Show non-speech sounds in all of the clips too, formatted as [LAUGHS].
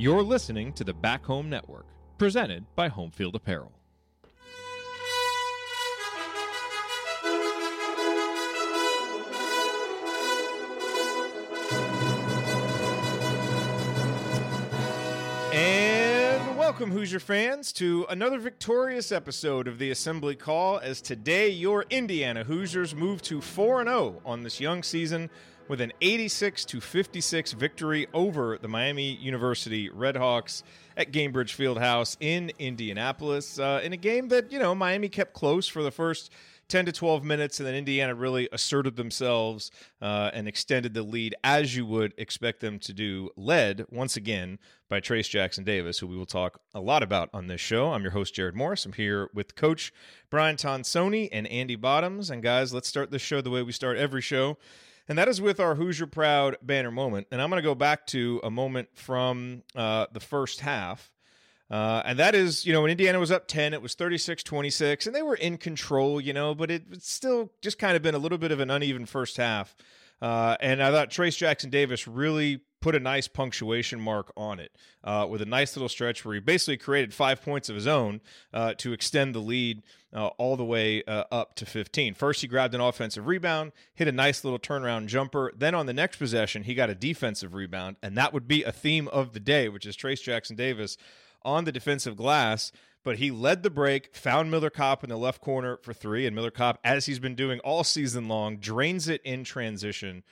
You're listening to the Back Home Network, presented by Homefield Apparel. And welcome, Hoosier fans, to another victorious episode of the Assembly Call. As today, your Indiana Hoosiers move to 4 0 on this young season with an 86 to 56 victory over the Miami University Redhawks at Gainbridge Fieldhouse in Indianapolis. Uh, in a game that, you know, Miami kept close for the first 10 to 12 minutes, and then Indiana really asserted themselves uh, and extended the lead as you would expect them to do, led once again by Trayce Jackson Davis, who we will talk a lot about on this show. I'm your host, Jerod Morris. I'm here with Coach Brian Tonsoni and Andy Bottoms. And guys, let's start this show the way we start every show and that is with our Hoosier Proud banner moment. And I'm going to go back to a moment from uh, the first half. Uh, and that is, you know, when Indiana was up 10, it was 36 26, and they were in control, you know, but it, it's still just kind of been a little bit of an uneven first half. Uh, and I thought Trayce Jackson Davis really put a nice punctuation mark on it uh, with a nice little stretch where he basically created five points of his own uh, to extend the lead uh, all the way uh, up to 15. First, he grabbed an offensive rebound, hit a nice little turnaround jumper. Then on the next possession, he got a defensive rebound, and that would be a theme of the day, which is Trayce Jackson Davis on the defensive glass. But he led the break, found Miller Kopp in the left corner for three, and Miller Kopp, as he's been doing all season long, drains it in transition.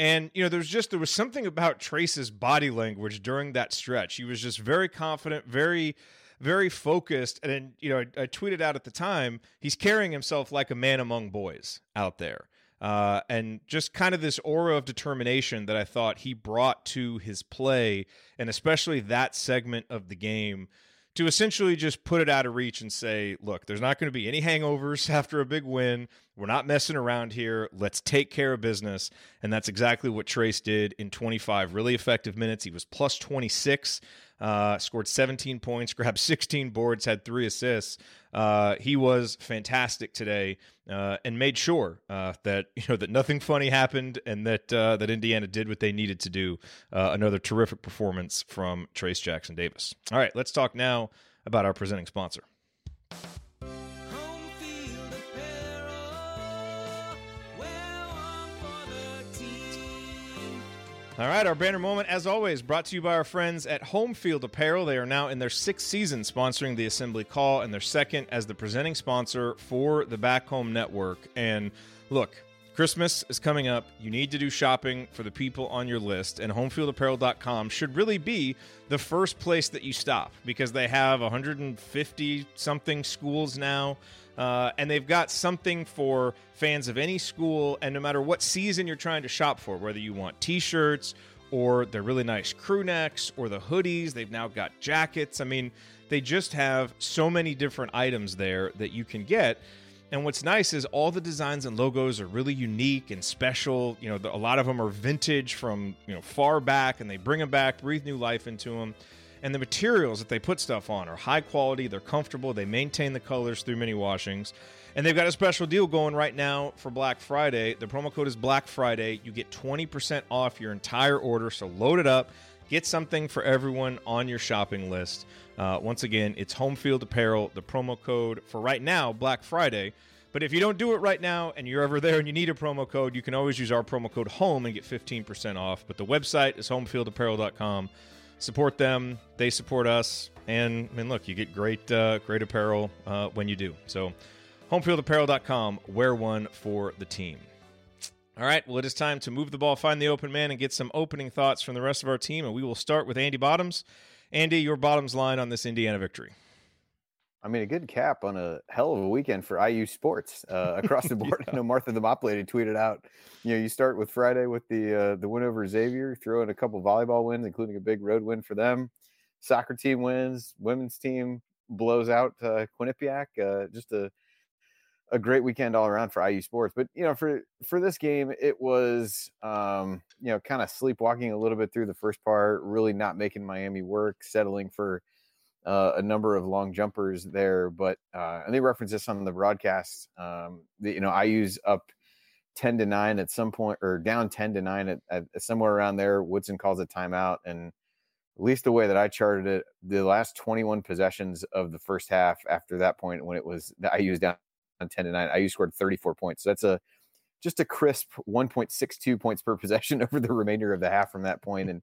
And you know, there's just there was something about Trayce's body language during that stretch. He was just very confident, very very focused. And you know, I, I, tweeted out at the time, he's carrying himself like a man among boys out there. Uh, and just kind of this aura of determination that I thought he brought to his play, and especially that segment of the game to essentially just put it out of reach and say, look, there's not going to be any hangovers [LAUGHS] after a big win. We're not messing around here. Let's take care of business. And that's exactly what Trayce did in 25 really effective minutes. He was plus 26 uh, scored 17 points, [LAUGHS] grabbed 16 boards, had three assists. Uh, he was fantastic today, uh, and made sure uh, that you know that nothing funny happened, and that uh, that Indiana did what they needed to do. Uh, another terrific performance from Trayce Jackson Davis. All right, let's talk now about our presenting sponsor. All right, our banner moment, as always, brought to you by our friends at Homefield Apparel. They are now in their sixth season sponsoring the Assembly Call and their second as the presenting sponsor for the Back Home Network. And look, Christmas is coming up. You need to do shopping for the people on your list, and homefieldapparel.com should really be the first place that you stop because they have 150 something schools now. Uh, and they've got something for fans of any school, and no matter what season you're trying to shop for, whether you want t shirts or the really nice crew necks or the hoodies, they've now got jackets. I mean, they just have so many different items there that you can get. And what's nice is all the designs and logos are really unique and special. You know, a lot of them are vintage from, you know, far back and they bring them back, breathe new life into them and the materials that they put stuff on are high quality, they're comfortable, they maintain the colors through many washings. And they've got a special deal going right now for Black Friday. The promo code is Black Friday. You get 20% off your entire order, so load it up. Get something for everyone on your shopping list. Uh, once again, it's Home Field Apparel, the promo code for right now, Black Friday. But if you don't do it right now and you're ever there and you need a promo code, you can always use our promo code HOME and get 15% off. But the website is homefieldapparel.com support them. They support us. And I mean, look, you get great, uh, great apparel uh, when you do. So, homefieldapparel.com. Wear one for the team. All right. Well, it is time to move the ball, find the open man, and get some opening thoughts from the rest of our team. And we will start with Andy Bottoms. Andy, your bottoms line on this Indiana victory. I mean, a good cap on a hell of a weekend for IU sports uh, [LAUGHS] across the board. yeah. I know Martha the Mop Lady tweeted out, you know, you start with Friday with the uh, the win over Xavier, throw in a couple volleyball wins, including a big road win for them. Soccer team wins, women's team blows out uh, Quinnipiac. Uh, just a a great weekend all around for IU sports. But you know, for for this game, it was um, you know kind of sleepwalking a little bit through the first part, really not making Miami work, settling for uh, a number of long jumpers there, but uh, and they reference this on the broadcast. Um, the, you know, IU's up ten to nine at some point, or down ten to nine at, at, somewhere around there. Woodson calls a timeout, and at least the way that I charted it, the last 21 possessions of the first half after that point when it was that IU's down 10 to 9, IU's scored 34 points. So that's a just a crisp 1.62 points per possession [LAUGHS] over the remainder of the half from that point. And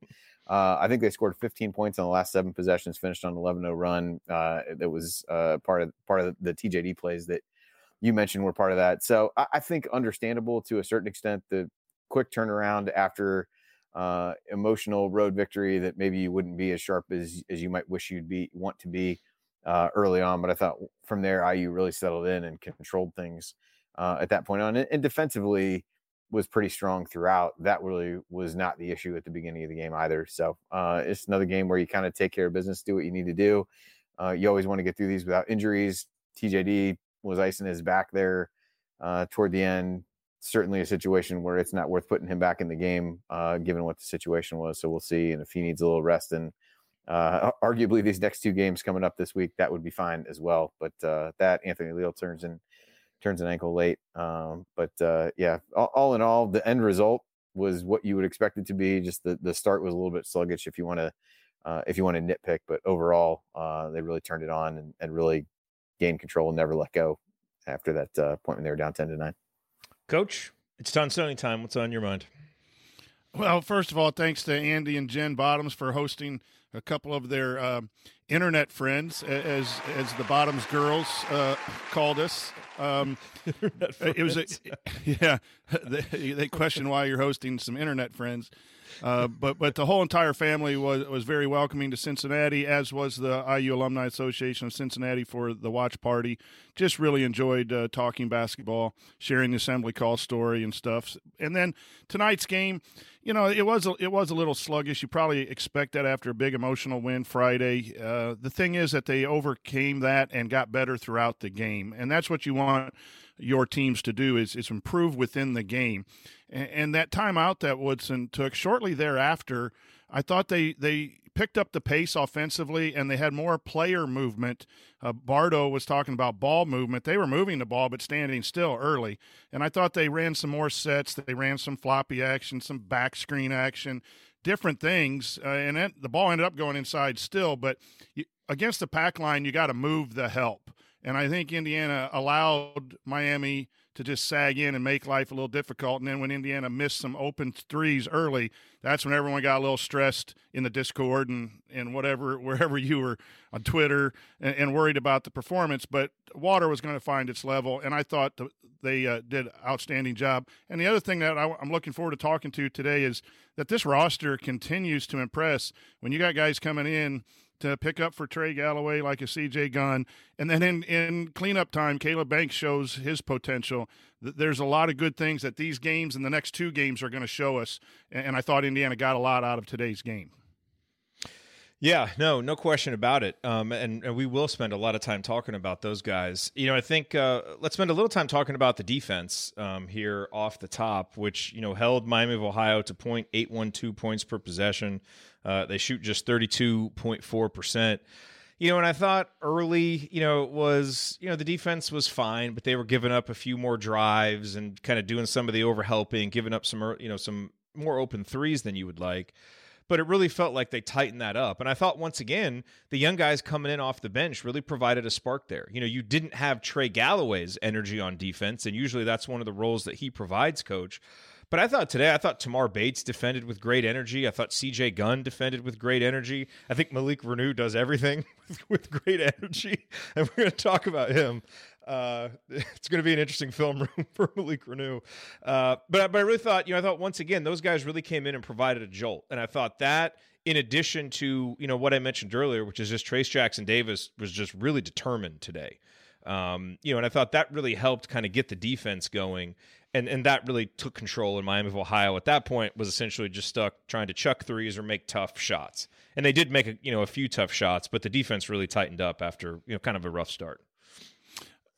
uh, I think they scored 15 points on the last seven possessions, finished on 11-0 run. Uh, that was uh, part of part of the TJD plays that you mentioned were part of that. So I, I think understandable to a certain extent. The quick turnaround after uh, emotional road victory that maybe you wouldn't be as sharp as as you might wish you'd be want to be uh, early on. But I thought from there, IU really settled in and controlled things uh, at that point on, and, and defensively was pretty strong throughout. That really was not the issue at the beginning of the game either. So uh, it's another game where you kind of take care of business, do what you need to do. Uh, you always want to get through these without injuries. TJD was icing his back there uh, toward the end certainly a situation where it's not worth putting him back in the game, uh, given what the situation was. So we'll see. And if he needs a little rest, and uh, [LAUGHS] arguably these next two games coming up this week, that would be fine as well. But uh, that Anthony Leal turns in turns an ankle late. Um, but uh, yeah, all, all, in all, the end result was what you would expect it to be. Just the the start was a little bit sluggish if you want to. Uh, if you want to nitpick, but overall, uh, they really turned it on and, and really gained control and never let go after that point when they were down ten to nine. Coach, it's Tonsoni time. What's on your mind? Well, first of all, thanks to Andy and Jen Bottoms for hosting a couple of their uh, internet friends, as as the Bottoms girls uh, called us. Um, it was a, [LAUGHS] yeah. [LAUGHS] They, they question why you're hosting some internet friends. Uh, but but the whole entire family was was very welcoming to Cincinnati, as was the IU Alumni Association of Cincinnati for the watch party. Just really enjoyed uh, talking basketball, sharing the assembly call story and stuff. And then tonight's game, you know, it was a, it was a little sluggish. You probably expect that after a big emotional win Friday. Uh, the thing is that they overcame that and got better throughout the game, and that's what you want your teams to do is, is improve within the game. And, and that timeout that Woodson took shortly thereafter, I thought they, they picked up the pace offensively and they had more player movement. Uh, Bardo was talking about ball movement. They were moving the ball but standing still early. And I thought they ran some more sets. They ran some floppy action, some back screen action, different things. Uh, and it, the ball ended up going inside still. But you, against the pack line, you got to move the help. And I think Indiana allowed Miami to just sag in and make life a little difficult. And then when Indiana missed some open threes early, that's when everyone got a little stressed in the Discord and, and whatever, [LAUGHS] wherever you were on Twitter and, and worried about the performance. But water was going to find its level. And I thought the, they uh, did outstanding job. And the other thing that I, I'm looking forward to talking to today is that this roster continues to impress when you got guys coming in to pick up for Trey Galloway like a CJ Gunn. And then in, in cleanup time, Caleb Banks shows his potential. There's a lot of good things that these games and the next two games are going to show us. And I thought Indiana got a lot out of today's game. Yeah, no, no question about it. Um, and, and, we will spend a lot of time talking about those guys. You know, I think uh, let's spend a little time talking about the defense um, here off the top, which you know held Miami of Ohio to point eight one two points per possession. Uh, they shoot just thirty two point four percent. You know, and I thought early, you know, it was you know the defense was fine, but they were giving up a few more drives and kind of doing some of the overhelping, giving up some you know some more open threes than you would like but it really felt like they tightened that up. And I thought once again, the young guys coming in off the bench really provided a spark there. You know, you didn't have Trey Galloway's energy on defense, and usually that's one of the roles that he provides, coach. But I thought today, I thought Tamar Bates defended with great energy. I thought CJ Gunn defended with great energy. I think Malik Reneau does everything [LAUGHS] with, great energy. [LAUGHS] And we're going to talk about him. Uh, [LAUGHS] it's going to be an interesting film room for Malik Reneau. Uh, but, but I really thought, you know, I thought once again, those guys really came in and provided a jolt. And I thought that, in addition to, you know, what I mentioned earlier, which is just Trayce Jackson Davis was just really determined today. Um, you know, and I thought that really helped kind of get the defense going. And, and that really took control in Miami of Ohio at that point was essentially just stuck trying to chuck threes or make tough shots. And they did make a, you know a few tough shots, but the defense really tightened up after you know kind of a rough start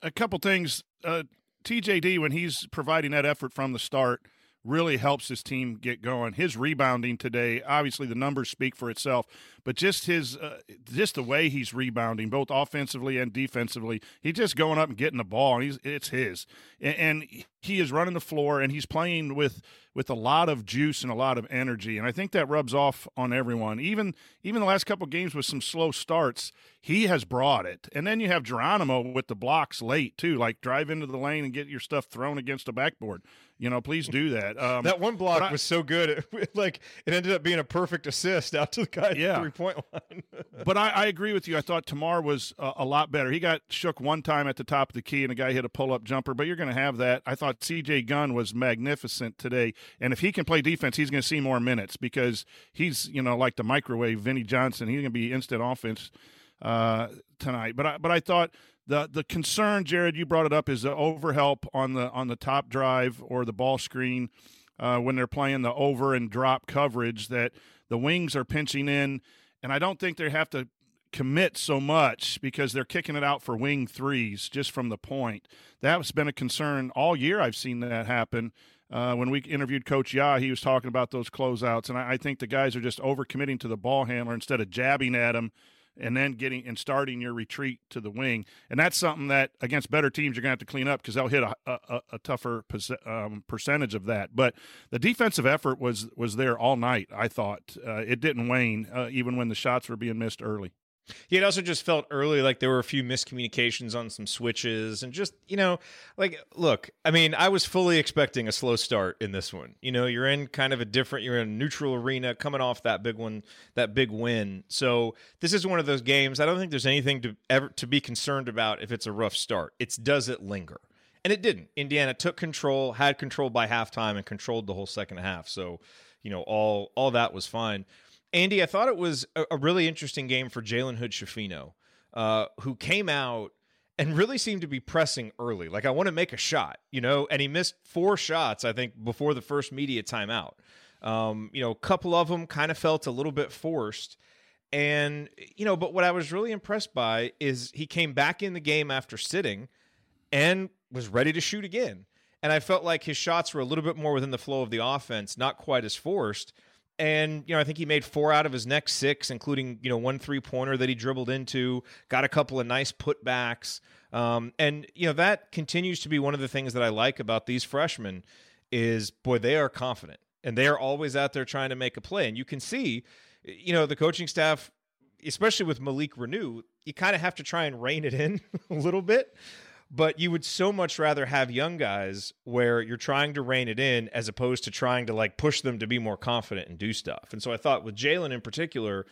a couple things. Uh, TJD, when he's providing that effort from the start, really helps his team get going. His rebounding today, obviously the numbers speak for itself, but just his uh, just the way he's rebounding, both offensively and defensively, he's just going up and getting the ball, and he's it's his. And, and he is running the floor and he's playing with with a lot of juice and a lot of energy and i think that rubs off on everyone even even the last couple games with some slow starts he has brought it and then you have geronimo with the blocks late too like drive into the lane and get your stuff thrown against the backboard you know please do that um, that one block I, was so good [LAUGHS] it, like it ended up being a perfect assist out to the guy yeah. three point line [LAUGHS] but I, I, agree with you i thought tamar was uh, a lot better he got shook one time at the top of the key and a guy hit a pull-up jumper but you're going to have that i thought cj gunn was magnificent today and if he can play defense, he's going to see more minutes because he's, you know, like the microwave Vinnie Johnson. He's going to be instant offense uh, tonight. But I, but I thought the the concern, Jerod, you brought it up, is the overhelp on the on the top drive or the ball screen uh, when they're playing the over and drop coverage that the wings are pinching in, and I don't think they have to commit so much because they're kicking it out for wing threes just from the point. That's been a concern all year. I've seen that happen. Uh, when we interviewed Coach Ya, he was talking about those closeouts, and I, I think the guys are just overcommitting to the ball handler instead of jabbing at him and then getting and starting your retreat to the wing. And that's something that against better teams you're going to have to clean up because they'll hit a, a, a tougher um, percentage of that. But the defensive effort was was there all night. I thought uh, it didn't wane uh, even when the shots were being missed early. Yeah, it also just felt early like there were a few miscommunications on some switches and just, you know, like look, I mean, I was fully expecting a slow start in this one. You know, you're in kind of a different you're in a neutral arena coming off that big one, that big win. So, this is one of those games I don't think there's anything to ever to be concerned about if it's a rough start. It's does it linger? And it didn't. Indiana took control, had control by halftime and controlled the whole second half. So, you know, all all that was fine. Andy, I thought it was a, a really interesting game for Jalen Hood Schifino, uh, who came out and really seemed to be pressing early. Like, I want to make a shot, you know, and he missed four shots, I think, before the first media timeout. Um, you know, a couple of them kind of felt a little bit forced. And, you know, but what I was really impressed by is he came back in the game after sitting and was ready to shoot again. And I felt like his shots were a little bit more within the flow of the offense, not quite as forced and you know I think he made four out of his next six, including you know one three pointer that he dribbled into. Got a couple of nice putbacks, um, and you know that continues to be one of the things that I like about these freshmen is boy they are confident and they are always out there trying to make a play, and you can see, you know, the coaching staff, especially with Malik Reneau, you kind of have to try and rein it in [LAUGHS] a little bit but you would so much rather have young guys where you're trying to rein it in as opposed to trying to like push them to be more confident and do stuff. And so I thought with Jalen in particular,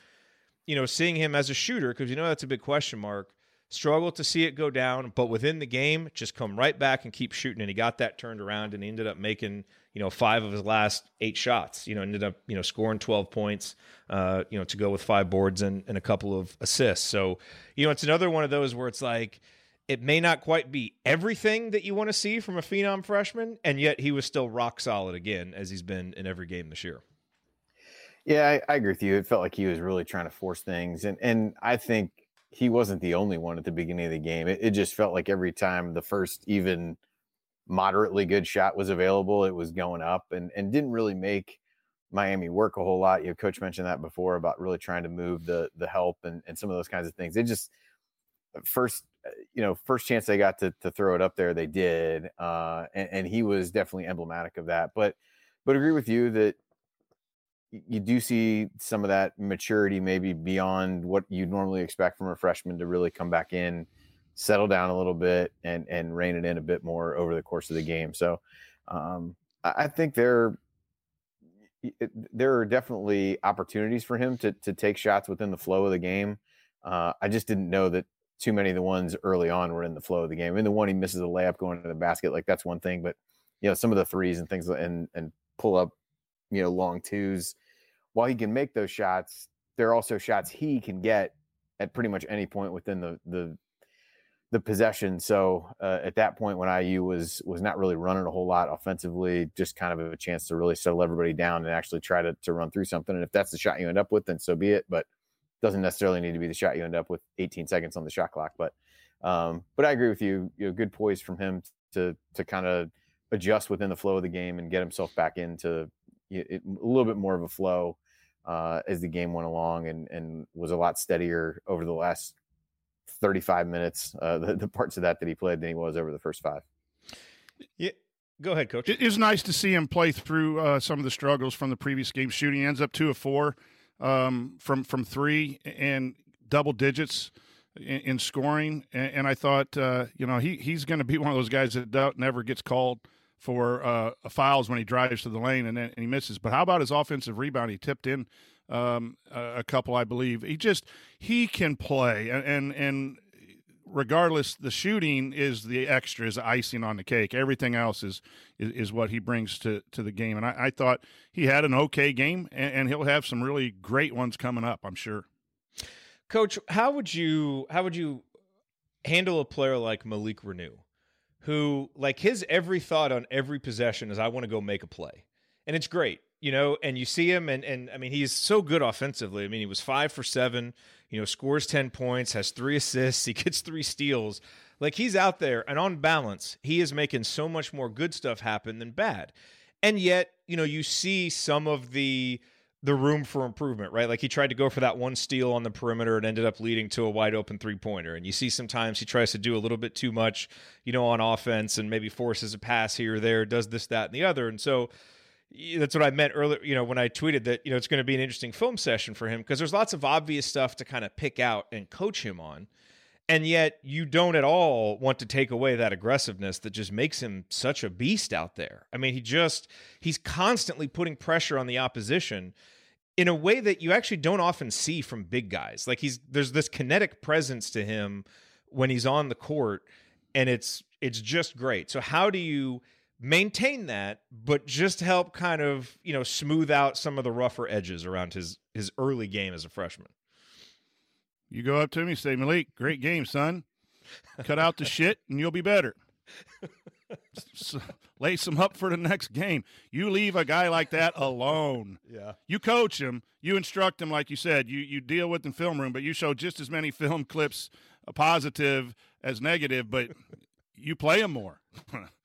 you know, seeing him as a shooter, because you know that's a big question mark, struggle to see it go down, but within the game, just come right back and keep shooting. And he got that turned around and he ended up making, you know, five of his last eight shots, you know, ended up, you know, scoring 12 points, uh, you know, to go with five boards and, and a couple of assists. So, you know, it's another one of those where it's like, it may not quite be everything that you want to see from a phenom freshman, and yet he was still rock solid again, as he's been in every game this year. Yeah, I, I agree with you. It felt like he was really trying to force things, and and I think he wasn't the only one at the beginning of the game. It, it just felt like every time the first even moderately good shot was available, it was going up, and and didn't really make Miami work a whole lot. You know, coach mentioned that before about really trying to move the the help and and some of those kinds of things. It just first you know first chance they got to, to throw it up there they did uh, and, and, he was definitely emblematic of that but but agree with you that you do see some of that maturity maybe beyond what you'd normally expect from a freshman to really come back in settle down a little bit and and rein it in a bit more over the course of the game so um, I think there there are definitely opportunities for him to to take shots within the flow of the game uh, I just didn't know that too many of the ones early on were in the flow of the game. I mean, the one he misses a layup going to the basket, like that's one thing, but you know, some of the threes and things and and pull up, you know, long twos. While he can make those shots, there are also shots he can get at pretty much any point within the the the possession. So uh, at that point, when IU was was not really running a whole lot offensively, just kind of a chance to really settle everybody down and actually try to to run through something. And if that's the shot you end up with, then so be it. But doesn't necessarily need to be the shot you end up with 18 seconds on the shot clock. But um, but I agree with you. You know, good poise from him to to kind of adjust within the flow of the game and get himself back into it, a little bit more of a flow uh, as the game went along, and and was a lot steadier over the last 35 minutes. Uh, [LAUGHS] the, the parts of that that he played than he was over the first five. Yeah, Go ahead, coach. It is nice to see him play through uh, some of the struggles from the previous game. Shooting ends up two of four um, from from three and double digits in, in scoring. And, and, I thought, uh, you know, he he's going to be [LAUGHS] one of those guys that never gets called for uh, fouls when he drives to the lane and then and he misses. But how about his offensive rebound? He tipped in um, a, a, couple, I believe. He just he can play and and. and regardless, the shooting is the extra, is icing on the cake. Everything else is is, is what he brings to, to the game. And I, I thought he had an okay game, and, and, he'll have some really great ones coming up. I'm sure. Coach, how would you how would you handle a player like Malik Reneau, who like his every thought on every possession is I want to go make a play, and it's great you know, and you see him, and and I mean, he's so good offensively. I mean, he was five for seven, you know, scores ten points, has three assists, [LAUGHS] he gets three steals. Like he's out there, and on balance, he is making so much more good stuff happen than bad. And yet, you know, you see some of the the room for improvement, right? Like he tried to go for that one steal on the perimeter and ended up leading to a wide open three pointer. And you see sometimes he tries to do a little bit too much, you know, on offense and maybe forces a pass here or there, does this, that, and the other. And so that's what I meant earlier, you know, when I tweeted that, you know, it's going to be an interesting film session for him because there's lots of obvious stuff to kind of pick out and coach him on. And yet you don't at all want to take away that aggressiveness that just makes him such a beast out there. I mean, he just, he's constantly putting pressure on the opposition in a way that you actually don't often see from big guys. Like he's, there's this kinetic presence to him when he's on the court and it's, it's just great. So how do you, maintain that, but just help kind of you know smooth out some of the rougher edges around his his early game as a freshman. You go up to me, say Malik, great game, son. Cut out the [LAUGHS] shit, and you'll be better. so, lace him up for the next game. You leave a guy like that alone. Yeah. You coach him. You instruct him, like you said. You you deal with in film room, but you show just as many film clips, a positive as negative. But you play him more. [LAUGHS]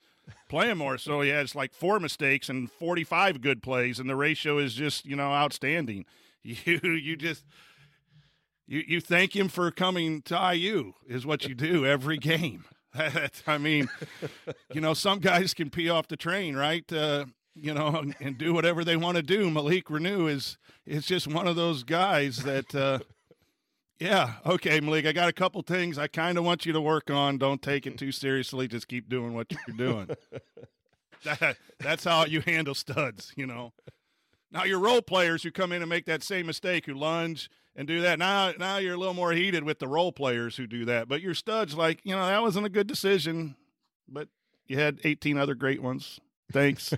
playing more. So he has like four mistakes and 45 good plays, and the ratio is just, you know, outstanding. [LAUGHS] You, you just, you, you thank him for coming to IU, is what you do every game. [LAUGHS] I mean, you know, some guys can pee off the train, right? Uh, you know, and, and, do whatever they want to do. Malik Reneau is is just one of those guys that uh, yeah. Okay, Malik. I got a couple things I kind of want you to work on. Don't take it [LAUGHS] too seriously. Just keep doing what you're doing. [LAUGHS] that, that's how you handle studs, you know. Now your role players who come in and make that same mistake, who lunge and do that. Now, now you're a little more heated with the role players who do that. But your studs, like you know, that wasn't a good decision. But you had 18 other great ones. Thanks,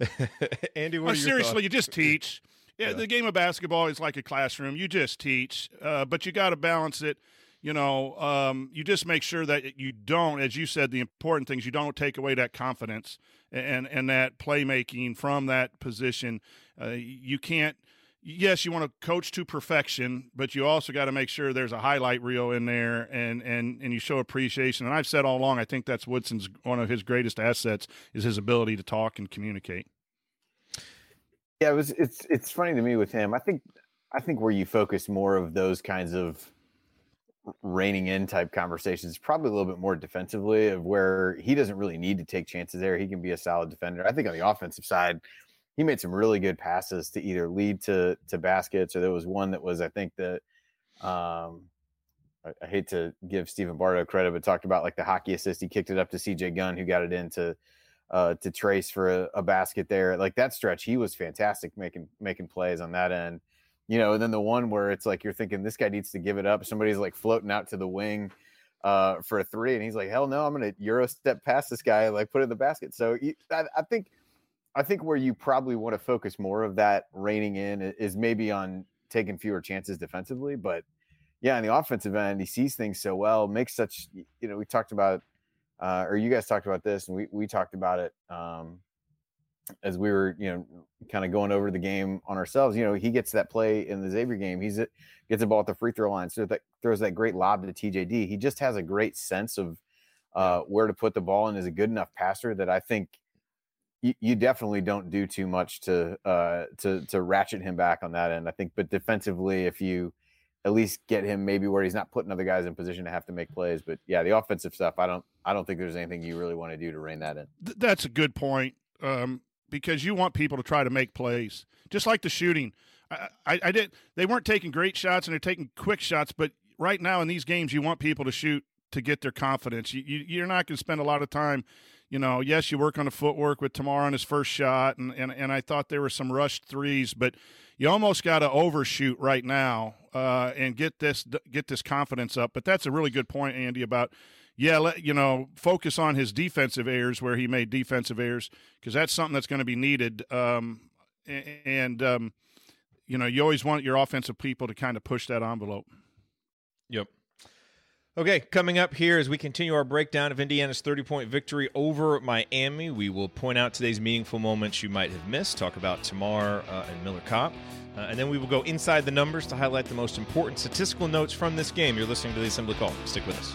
[LAUGHS] Andy. What seriously, you just teach. Yeah, yeah, the game of basketball is like a classroom. You just teach, uh, but you got to balance it. You know, um, you just make sure that you don't, as you said, the important things. You don't take away that confidence and and that playmaking from that position. Uh, you can't. Yes, you want to coach to perfection, but you also got to make sure there's a highlight reel in there, and and and you show appreciation. And I've said all along, I think that's Woodson's one of his greatest assets is his ability to talk and communicate. Yeah, it was. It's it's funny to me with him. I think I think where you focus more of those kinds of reining in type conversations, probably a little bit more defensively, of where he doesn't really need to take chances there. He can be a solid defender. I think on the offensive side, he made some really good passes to either lead to to baskets, or there was one that was I think that. Um, I, I hate to give Stephen Bardo credit, but talked about like the hockey assist. He kicked it up to CJ Gunn, who got it into uh, to Trayce for a, a, basket there. Like that stretch, he was fantastic making making plays on that end. You know, and then the one where it's like you're thinking this guy needs to give it up. Somebody's like floating out to the wing uh, for a three, and he's like, "Hell no, I'm to euro step past this guy, like put it in the basket." So I, I think, I think where you probably want to focus more of that reining in is maybe on taking fewer chances defensively, but yeah, on the offensive end, he sees things so well, makes such. You know, we talked about uh, or you guys talked about this, and we we talked about it um, as we were, you know, kind of going over the game on ourselves. You know, he gets that play in the Xavier game. He's gets a ball at the free throw line, so that throws that great lob to TJD. He just has a great sense of uh, where to put the ball, and is a good enough passer that I think you, you definitely don't do too much to uh, to to ratchet him back on that end. I think, but defensively, if you at least get him maybe where he's not putting other guys in position to have to make plays. But yeah, the offensive stuff, I don't I don't think there's anything you really want to do to rein that in. Th- that's a good point um, because you want people to try to make plays, just like the shooting. I, I, I did. They weren't taking great shots and they're taking quick shots, but right now in these games, you want people to shoot to get their confidence. You, you you're not going to spend a lot of time. You know, yes, you work on the footwork with Tamar on his first shot, and, and, and I thought there were some rushed threes, but you almost got to overshoot right now uh, and get this get this confidence up. But that's a really good point, Andy, about yeah, let, you know, focus on his defensive errors where he made defensive errors because that's something that's going to be needed. Um, and um, you know, you always want your offensive people to kind of push that envelope. Yep. Okay, coming up here as we continue our breakdown of Indiana's 30 point victory over Miami, we will point out today's meaningful moments you might have missed, talk about Tamar uh, and Miller Kopp, uh, and then we will go inside the numbers to highlight the most important statistical notes from this game. You're listening to the Assembly Call. Stick with us.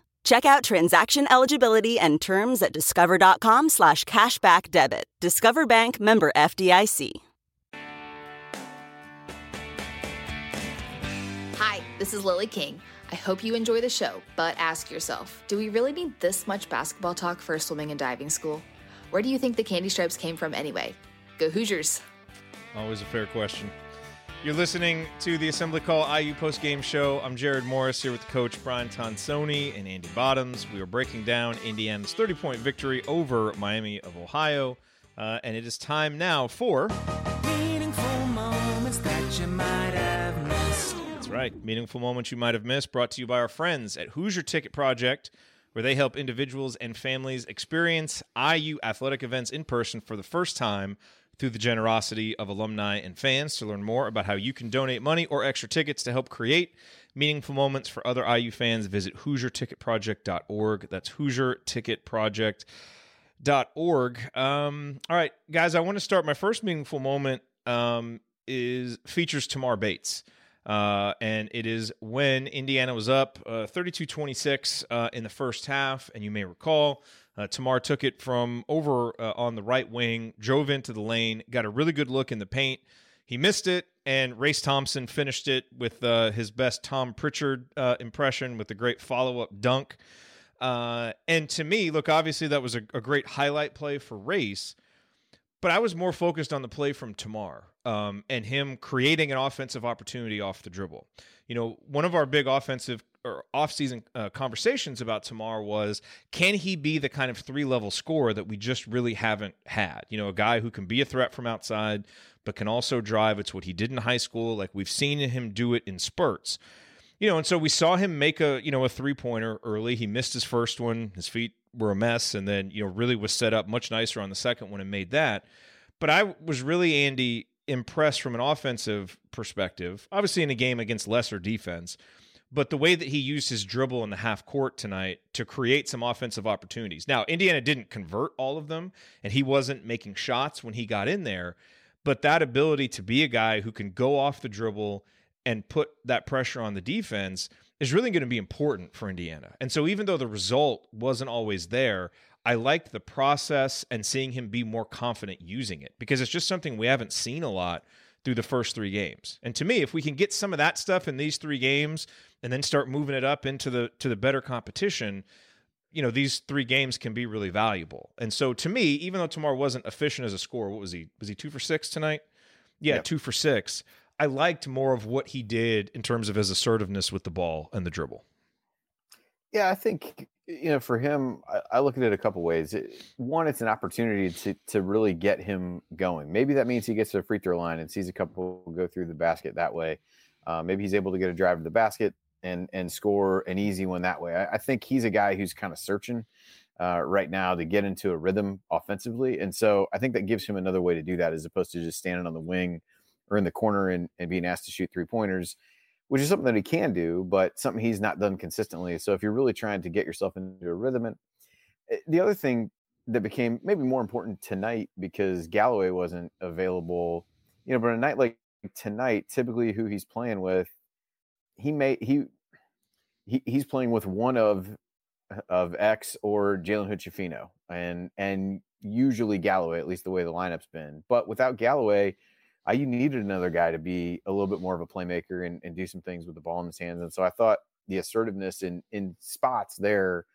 Check out transaction eligibility and terms at discover.com slash cashback debit. Discover Bank member FDIC. Hi, this is Lily King. I hope you enjoy the show, but ask yourself, do we really need this much basketball talk for swimming and diving school? Where do you think the candy stripes came from anyway? Go Hoosiers. Always a fair question. You're listening to the Assembly Call IU post game show. I'm Jerod Morris here with coach Brian Tonsoni and Andy Bottoms. We are breaking down Indiana's 30 point victory over Miami of Ohio. Uh, and it is time now for. Meaningful moments that you might have missed. That's right. Meaningful moments you might have missed, brought to you by our friends at Hoosier Ticket Project, where they help individuals and families experience IU athletic events in person for the first time through the generosity of alumni and fans. To learn more about how you can donate money or extra tickets to help create meaningful moments for other IU fans, visit HoosierTicketProject.org. That's HoosierTicketProject.org. Um, all right, guys, I want to start. My first meaningful moment um, is features Tamar Bates. Uh, and it is when Indiana was up uh, 32 uh, 26 uh, in the first half. And you may recall uh, Tamar took it from over uh, on the right wing, drove into the lane, got a really good look in the paint. He missed it, and Race Thompson finished it with his best Tom Pritchard impression with a great follow up dunk. And to me, look, obviously that was a, a, great highlight play for Race, but I was more focused on the play from Tamar um, and him creating an offensive opportunity off the dribble. You know, one of our big offensive or offseason uh, conversations about Tamar was can he be the kind of three level scorer that we just really haven't had? You know, a guy who can be a threat from outside, but can also drive. It's what he did in high school. Like we've seen him do it in spurts. You know, and so we saw him make a, you know, a three pointer early. He missed his first one. His feet were a mess. And then, you know, really was set up much nicer on the second one and made that. But I was really, Andy, impressed from an offensive perspective, obviously in a game against lesser defense but the way that he used his dribble in the half court tonight to create some offensive opportunities. Now, Indiana didn't convert all of them, and he wasn't making shots when he got in there, but that ability to be a guy who can go off the dribble and put that pressure on the defense is really going to be important for Indiana. And so, even though the result wasn't always there, I liked the process and seeing him be more confident using it because it's just something we haven't seen a lot through the first three games. And to me, if we can get some of that stuff in these three games and then start moving it up into the to the better competition, you know, these three games can be really valuable. And so to me, even though Tamar wasn't efficient as a scorer, what was he? Was he two for six tonight? Yeah, yep. two for six. I liked more of what he did in terms of his assertiveness with the ball and the dribble. Yeah, I think you know for him, I, I look at it a couple ways. It, one, it's an opportunity to to really get him going. Maybe that means he gets to the free throw line and sees a couple go through the basket that way. Uh, maybe he's able to get a drive to the basket and and score an easy one that way. I, I think he's a guy who's kind of searching uh, right now to get into a rhythm offensively, and so I think that gives him another way to do that as opposed to just standing on the wing or in the corner and, and being asked to shoot three pointers which is something that he can do, but something he's not done consistently. So if you're really trying to get yourself into a rhythm, and eh, the other thing that became maybe more important tonight because Galloway wasn't available, you know, but a night like tonight, typically who he's playing with, he may he, he he's playing with one of of X or Jalen Hood and and usually Galloway, at least the way the lineup's been. But without Galloway, you needed another guy to be a little bit more of a playmaker and, and do some things with the ball in his hands. And so I thought the assertiveness in in spots there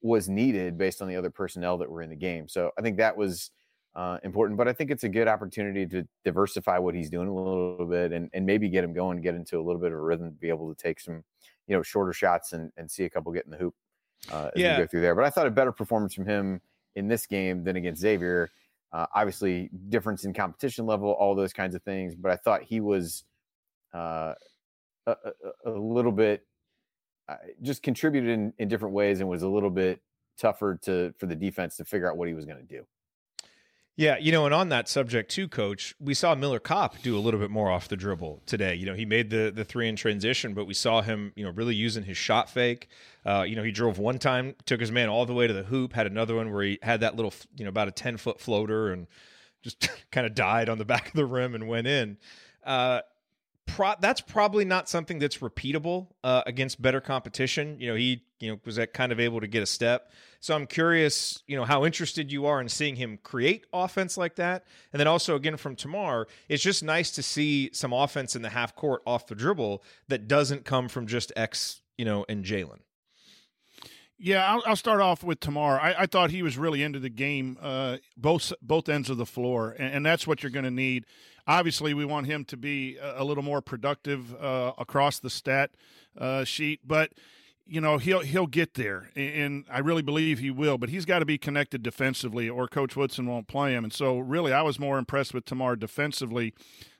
was needed based on the other personnel that were in the game. So I think that was uh, important. But I think it's a good opportunity to diversify what he's doing a little bit and, and maybe get him going, get into a little bit of a rhythm, to be able to take some, you know, shorter shots and, and see a couple get in the hoop uh, as yeah. we go through there. But I thought a better performance from him in this game than against Xavier. Uh, obviously, difference in competition level, all those kinds of things. But I thought he was uh, a, a, a, little bit uh, just contributed in, in different ways and was a little bit tougher to for the defense to figure out what he was going to do. Yeah, you know, and on that subject too, coach, we saw Miller Kopp do a little bit more off the dribble today. You know, he made the the three in transition, but we saw him, you know, really using his shot fake. Uh, you know, he drove one time, took his man all the way to the hoop, had another one where he had that little, you know, about a ten foot floater and just [LAUGHS] kind of died on the back of the rim and went in. Uh, pro- that's probably not something that's repeatable uh, against better competition. You know, he you know was that kind of able to get a step. So I'm curious, you know, how interested you are in seeing him create offense like that, and then also again from Tamar, it's just nice to see some offense in the half court off the dribble that doesn't come from just X, you know, and Jalen. Yeah, I'll, I'll, start off with Tamar. I, I, thought he was really into the game, uh, both both ends of the floor, and, and that's what you're going to need obviously we want him to be a, little more productive uh, across the stat uh, sheet, but you know he'll he'll get there, and I really believe he will. But he's got to be connected defensively, or Coach Woodson won't play him. And so, really, I was more impressed with Tamar defensively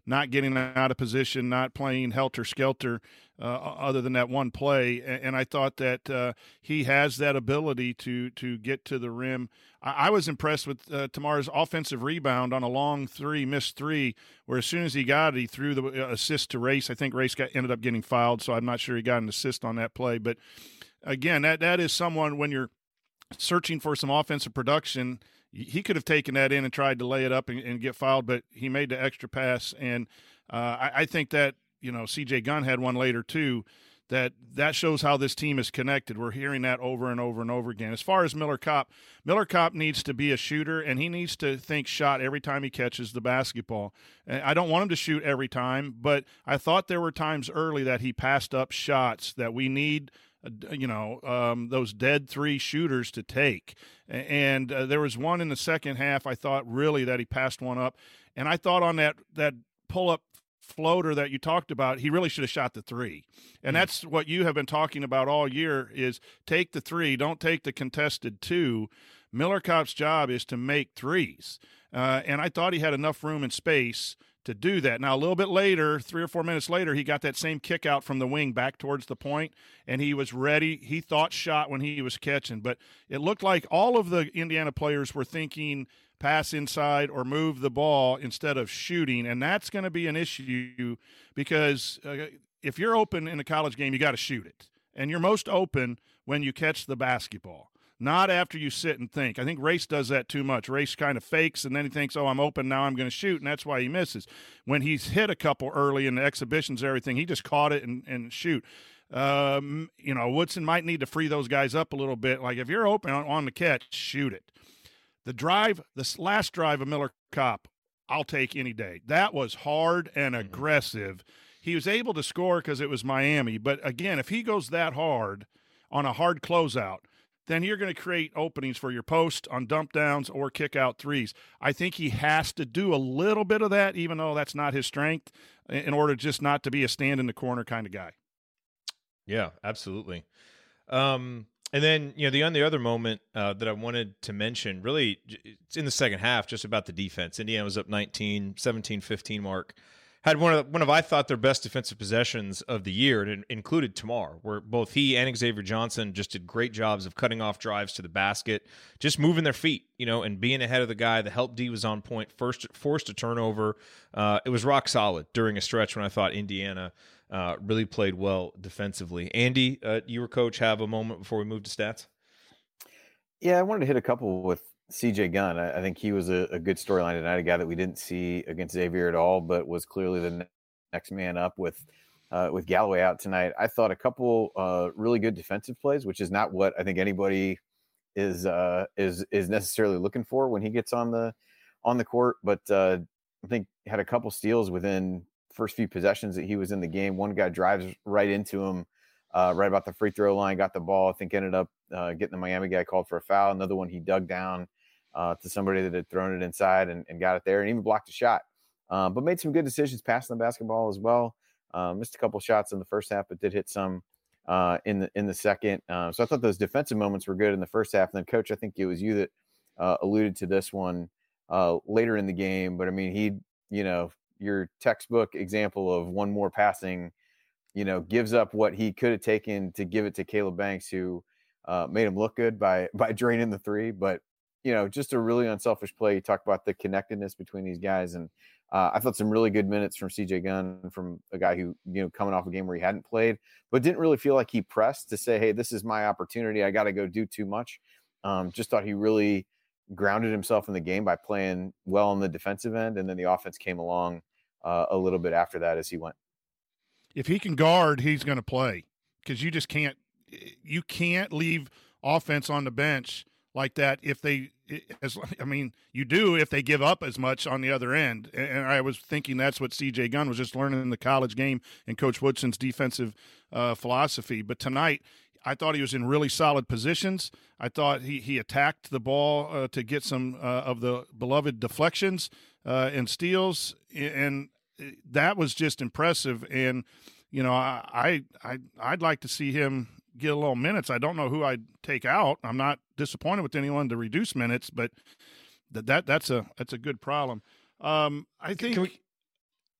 not getting out of position, not playing helter skelter, uh, other than that one play. And, I thought that uh, he has that ability to to get to the rim. I, I was impressed with uh, Tamar's offensive rebound on a long three, missed three, where as soon as he got it, he threw the uh, assist to Race. I think Race got ended up getting fouled, so I'm not sure he got an assist on that play. But again, that that is someone when you're searching for some offensive production he could have taken that in and tried to lay it up and, and get fouled, but he made the extra pass. And uh, I, I, think that you know C.J. Gunn had one later too. That that shows how this team is connected. We're hearing that over and over and over again. As far as Miller Kopp, Miller Kopp needs to be a shooter, and he needs to think shot every time he catches the basketball. I don't want him to shoot every time, but I thought there were times early that he passed up shots that we need you know um, those dead three shooters to take. And uh, there was one in the second half i thought really that he passed one up. And i thought on that that pull up floater that you talked about he really should have shot the three. And mm. that's what you have been talking about all year is take the three don't take the contested two. Miller kopp's job is to make threes. Uh, and i thought he had enough room and space to do that. Now, a little bit later, three or four minutes later, he got that same kick out from the wing back towards the point, and he was ready. He thought shot when he was catching, but it looked like all of the Indiana players were thinking pass inside or move the ball instead of shooting, and that's going to be an issue because uh, if you're open in a college game, you got to shoot it, and you're most open when you catch the basketball not after you sit and think. I think Race does that too much. Race kind of fakes and then he thinks, oh, I'm open, now I'm going to shoot, and that's why he misses. When he's hit a couple early in the exhibitions, everything, he just caught it and, and shoot. Um, you know, Woodson might need to free those guys up a little bit. Like if you're open on, on the catch, shoot it. The drive, this last drive of Miller Kopp, I'll take any day. That was hard and mm-hmm. aggressive. He was able to score because it was Miami. But again, if he goes that hard on a hard closeout – then you're going to create openings for your post on dump downs or kick out threes. I think he has to do a little bit of that, even though that's not his strength, in order just not to be a stand in the corner kind of guy. Yeah, absolutely. Um, and then you know the on the other moment uh, that I wanted to mention, really, it's in the second half, just about the defense. Indiana was up 19, 17, 15 mark had one of one of I thought their best defensive possessions of the year, and it included Tamar, where both he and Xavier Johnson just did great jobs of cutting off drives to the basket, just moving their feet, you know, and being ahead of the guy. The help D was on point, first forced a turnover. Uh, it was rock solid during a stretch when I thought Indiana uh, really played well defensively. Andy, uh, you were coach. Have a moment before we move to stats. Yeah, I wanted to hit a couple with CJ Gunn, I, I think he was a, a good storyline tonight. A guy that we didn't see against Xavier at all, but was clearly the next man up with uh, with Galloway out tonight. I thought a couple uh, really good defensive plays, which is not what I think anybody is uh, is is necessarily looking for when he gets on the on the court. But uh, I think had a couple steals within first few possessions that he was in the game. One guy drives right into him, uh, right about the free throw line, got the ball. I think ended up uh, getting the Miami guy called for a foul. Another one he dug down uh, to somebody that had thrown it inside and, and, got it there and even blocked a shot. Um, but made some good decisions passing the basketball as well. Uh, missed a couple shots in the first half, but did hit some uh, in the in the second. Uh, so I thought those defensive moments were good in the first half. And then, coach, I think it was you that uh, alluded to this one later in the game. But I mean, he, you know, your textbook example of one more passing, you know, gives up what he could have taken to give it to Caleb Banks, who made him look good by [LAUGHS] by draining the three, but you know, just a really unselfish play. You talk about the connectedness between these guys, and uh, I thought some really good minutes from CJ Gunn, from a guy who you know coming off a game where he hadn't played, but didn't really feel like he pressed to say, "Hey, this is my opportunity. I got to go do too much." Um, just thought he really grounded himself in the game by playing well on the defensive end, and then the offense came along uh, a little bit after that as he went. If he can guard, he's going to play because you just can't you can't leave offense on the bench like that if they as I mean, you do if they give up as much on the other end. And I was thinking that's what C.J. Gunn was just learning in the college game and Coach Woodson's defensive uh, philosophy. But tonight, I thought he was in really solid positions. I thought he he attacked the ball uh, to get some uh, of the beloved deflections uh, and steals, and that was just impressive. And you know, I I I'd like to see him get a little minutes. I don't know who I'd take out. I'm not disappointed with anyone to reduce minutes, but that, that that's a that's a good problem. Um, I think. Can we,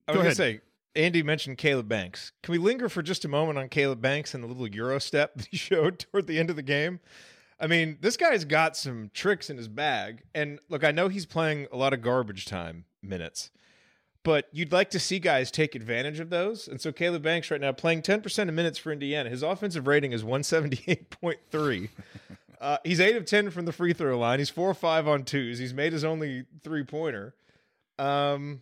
I was going to say, Andy mentioned Caleb Banks. Can we linger for just a moment on Caleb Banks and the little Euro step [LAUGHS] that he showed toward the end of the game? I mean, this guy's got some tricks in his bag. And look, I know he's playing a lot of garbage time minutes, but you'd like to see guys take advantage of those. And so Caleb Banks right now playing 10% of minutes for Indiana. His offensive rating is 178.3. [LAUGHS] uh, he's 8 of 10 from the free throw line. He's 4 or 5 on twos. He's made his only three pointer. Um,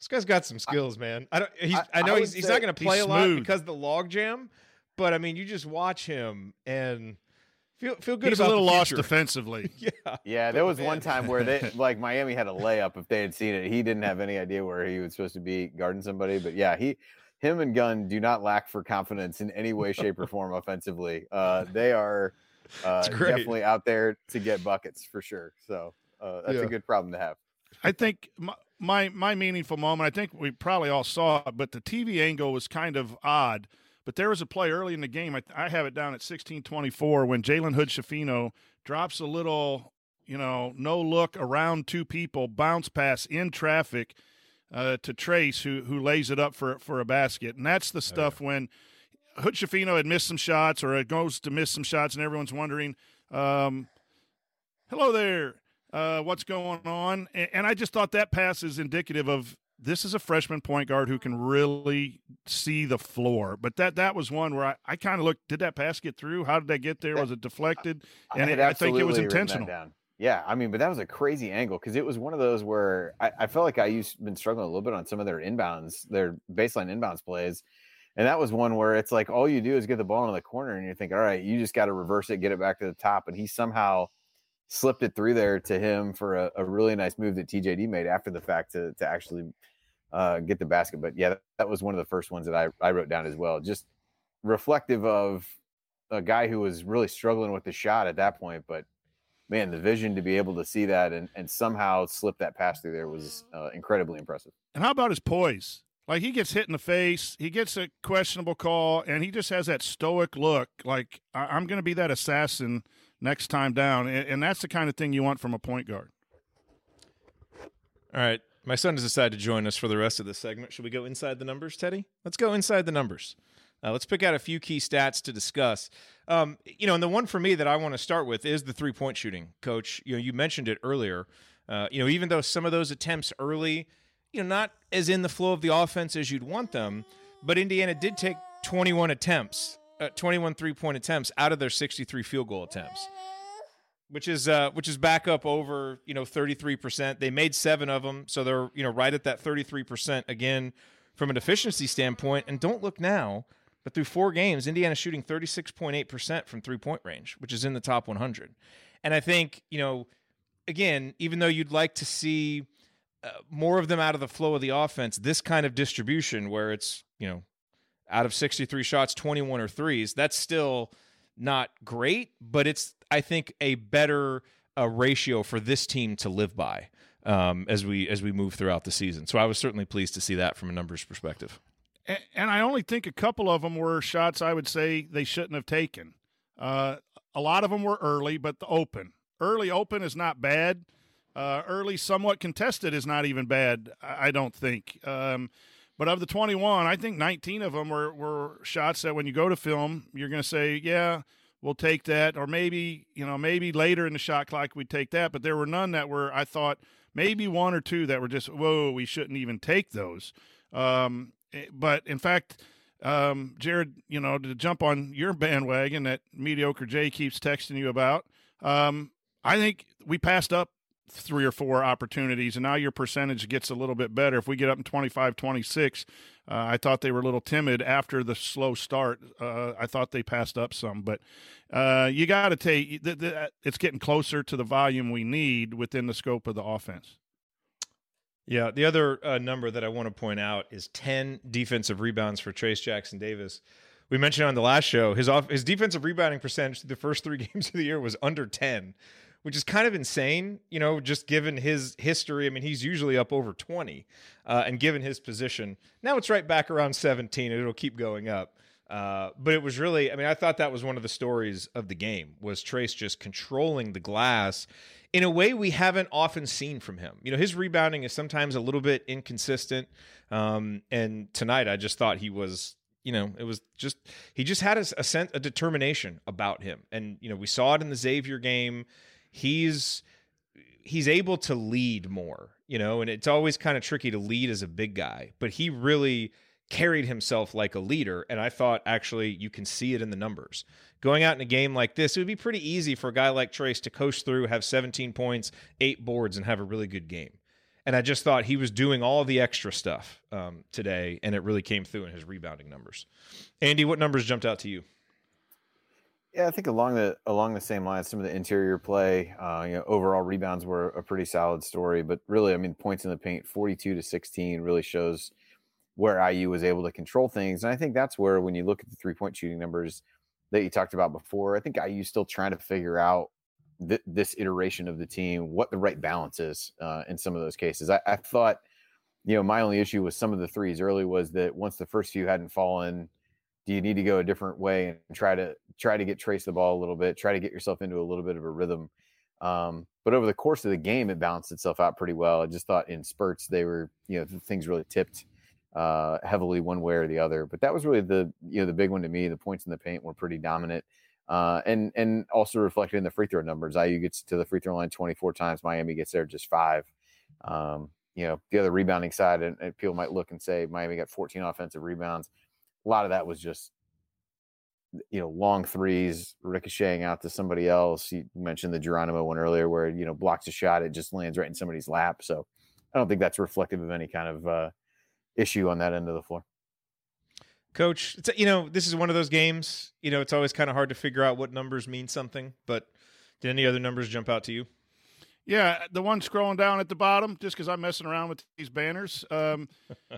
this guy's got some skills, man. I don't. He's, I, I know I he's, he's not going to play a lot because of the log jam, but I mean, you just watch him and Feel feel good. He's a little lost [LAUGHS] defensively. [LAUGHS] yeah, yeah. There was one time where they [LAUGHS] like Miami had a layup. If they had seen it, he didn't have any idea where he was supposed to be guarding somebody. But yeah, he, him, and Gunn do not lack for confidence in any way, shape, or form offensively. Uh, they are uh, definitely out there to get buckets for sure. So uh, that's yeah. a good problem to have. I think my, my my meaningful moment. I think we probably all saw it, but the TV angle was kind of odd but there was a play early in the game. I, I have it down at 16:24 when Jalen Hood Schifino drops a little, you know, no look around two people, bounce pass in traffic uh, to Trayce, who who lays it up for for a basket, and that's the stuff yeah. when Hood Schifino had missed some shots, or it goes to miss some shots, and everyone's wondering, um, "Hello there." Uh, what's going on? And, and I just thought that pass is indicative of this is a freshman point guard who can really see the floor. But that that was one where I, I kind of looked, did that pass get through? How did that get there? Was it deflected? And I, it, I think it was intentional. Yeah, I mean, but that was a crazy angle because it was one of those where I, I felt like I used been struggling a little bit on some of their inbounds, their baseline inbounds plays. And that was one where it's like all you do is get the ball in the corner and you think, all right, you just got to reverse it, get it back to the top. And he somehow slipped it through there to him for a, a, really nice move that TJD made after the fact to to actually uh, get the basket. But yeah, that, that, was one of the first ones that I, I wrote down as well. Just reflective of a guy who was really struggling with the shot at that point, but man, the vision to be able to see that and, and somehow slip that pass through there was uh, incredibly impressive. And how about his poise? Like he gets hit in the face, he gets a questionable call, and he just has that stoic look. Like I- am going to be that assassin next time down, and, and that's the kind of thing you want from a point guard. All right. My son has decided to join us for the rest of this segment. Should we go inside the numbers, Teddy? Let's go inside the numbers. Uh, let's pick out a few key stats to discuss. Um, you know, and the one for me that I want to start with is the three point shooting, Coach. You know, you mentioned it earlier. Uh, you know, even though some of those attempts early, you know, not as in the flow of the offense as you'd want them, but Indiana did take 21 attempts, uh, 21 three point attempts out of their 63 field goal attempts which is uh, which is back up over you know 33%. They made seven of them, so they're you know right at that 33% again from an efficiency standpoint. And don't look now, but through four games, Indiana's shooting 36.8% from three point range, which is in the top 100. And I think you know, again, even though you'd like to see uh, more of them out of the flow of the offense, this kind of distribution where it's you know out of 63 shots, 21 or threes, that's still not great, but it's I think a better uh, ratio for this team to live by um, as we as we move throughout the season. So I was certainly pleased to see that from a numbers perspective. And, and I only think a couple of them were shots I would say they shouldn't have taken. Uh, a lot of them were early, but the open early open is not bad. Uh, early, somewhat contested is not even bad. I, I don't think. Um, but of the 21, I think 19 of them were, were shots that when you go to film, you're going to say, yeah, we'll take that. Or maybe, you know, maybe later in the shot clock we'd take that. But there were none that were, I thought, maybe one or two that were just, whoa, we shouldn't even take those. Um, eh, but in fact, um, Jerod, you know, to jump on your bandwagon that mediocre Jay keeps texting you about, um, I think we passed up three or four opportunities and now your percentage gets a little bit better. If we get up in 25 26 uh, i thought they were a little timid after the slow start. Uh, i thought they passed up some but uh, you got to take th- it's getting closer to the volume we need within the scope of the offense. Yeah the other uh, number that i want to point out is 10 defensive rebounds for Trayce jackson davis. We mentioned on the last show his off, his defensive rebounding percentage the first three [LAUGHS] games of the year was under 10 which is kind of insane, you know, just given his history. I mean, he's usually up over 20, uh, and given his position, now it's right back around 17, and it'll keep going up. Uh, but it was really, I mean, I thought that was one of the stories of the game was Trayce just controlling the glass in a way we haven't often seen from him. You know, his rebounding is sometimes a little bit inconsistent. Um, and tonight I just thought he was, you know, it was just, he just had a, a sense, a determination about him. And, you know, we saw it in the Xavier game he's he's able to lead more, you know, and it's always kind of tricky to lead as a big guy, but he really carried himself like a leader. And I thought actually you can see it in the numbers. Going out in a game like this, it would be pretty easy for a guy like Trayce to coast through, have 17 points, eight boards, and have a really good game. And I just thought he was doing all the extra stuff um, today, and it really came through in his rebounding numbers. Andy, what numbers jumped out to you? Yeah, I think along the along the same lines, some of the interior play, uh, you know, overall rebounds were a pretty solid story. But really, I mean, points in the paint, forty-two to sixteen, really shows where IU was able to control things. And I think that's where, when you look at the three-point shooting numbers that you talked about before, I think IU still trying to figure out th- this iteration of the team, what the right balance is uh, in some of those cases. I, I thought, you know, my only issue with some of the threes early was that once the first few hadn't fallen do you need to go a different way and try to try to get Trayce the ball a little bit, try to get yourself into a little bit of a rhythm. Um, but over the course of the game, it balanced itself out pretty well. I just thought in spurts they were, you know, things really tipped uh, heavily one way or the other. But that was really the, you know, the big one to me. The points in the paint were pretty dominant, uh, and and also reflected in the free throw numbers. IU gets to the free throw line 24 times. Miami gets there just five. Um, you know, the other rebounding side, and, and people might look and say Miami got 14 offensive rebounds a lot of that was just you know long threes ricocheting out to somebody else. You mentioned the Geronimo one earlier, where you know blocks a shot, it just lands right in somebody's lap. So I don't think that's reflective of any kind of uh, issue on that end of the floor. Coach, you know this is one of those games. You know it's always kind of hard to figure out what numbers mean something. But did any other numbers jump out to you? Yeah, the one scrolling down at the bottom, just because I'm messing around with these banners. Um,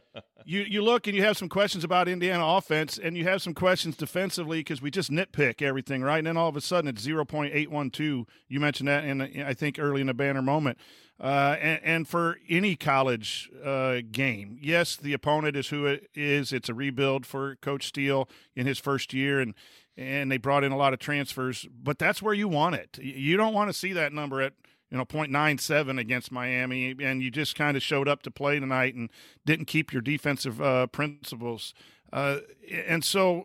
[LAUGHS] you you look and you have some questions about Indiana offense, and you have some questions defensively because we just nitpick everything, right? And then all of a sudden it's 0.812. You mentioned that, in I think early in the banner moment. Uh, and, and, for any college uh, game, yes, the opponent is who it is. It's a rebuild for Coach Steele in his first year, and and they brought in a lot of transfers. But that's where you want it. You don't want to see that number at you know 0.97 against Miami, and you just kind of showed up to play tonight and didn't keep your defensive uh, principles. Uh, and so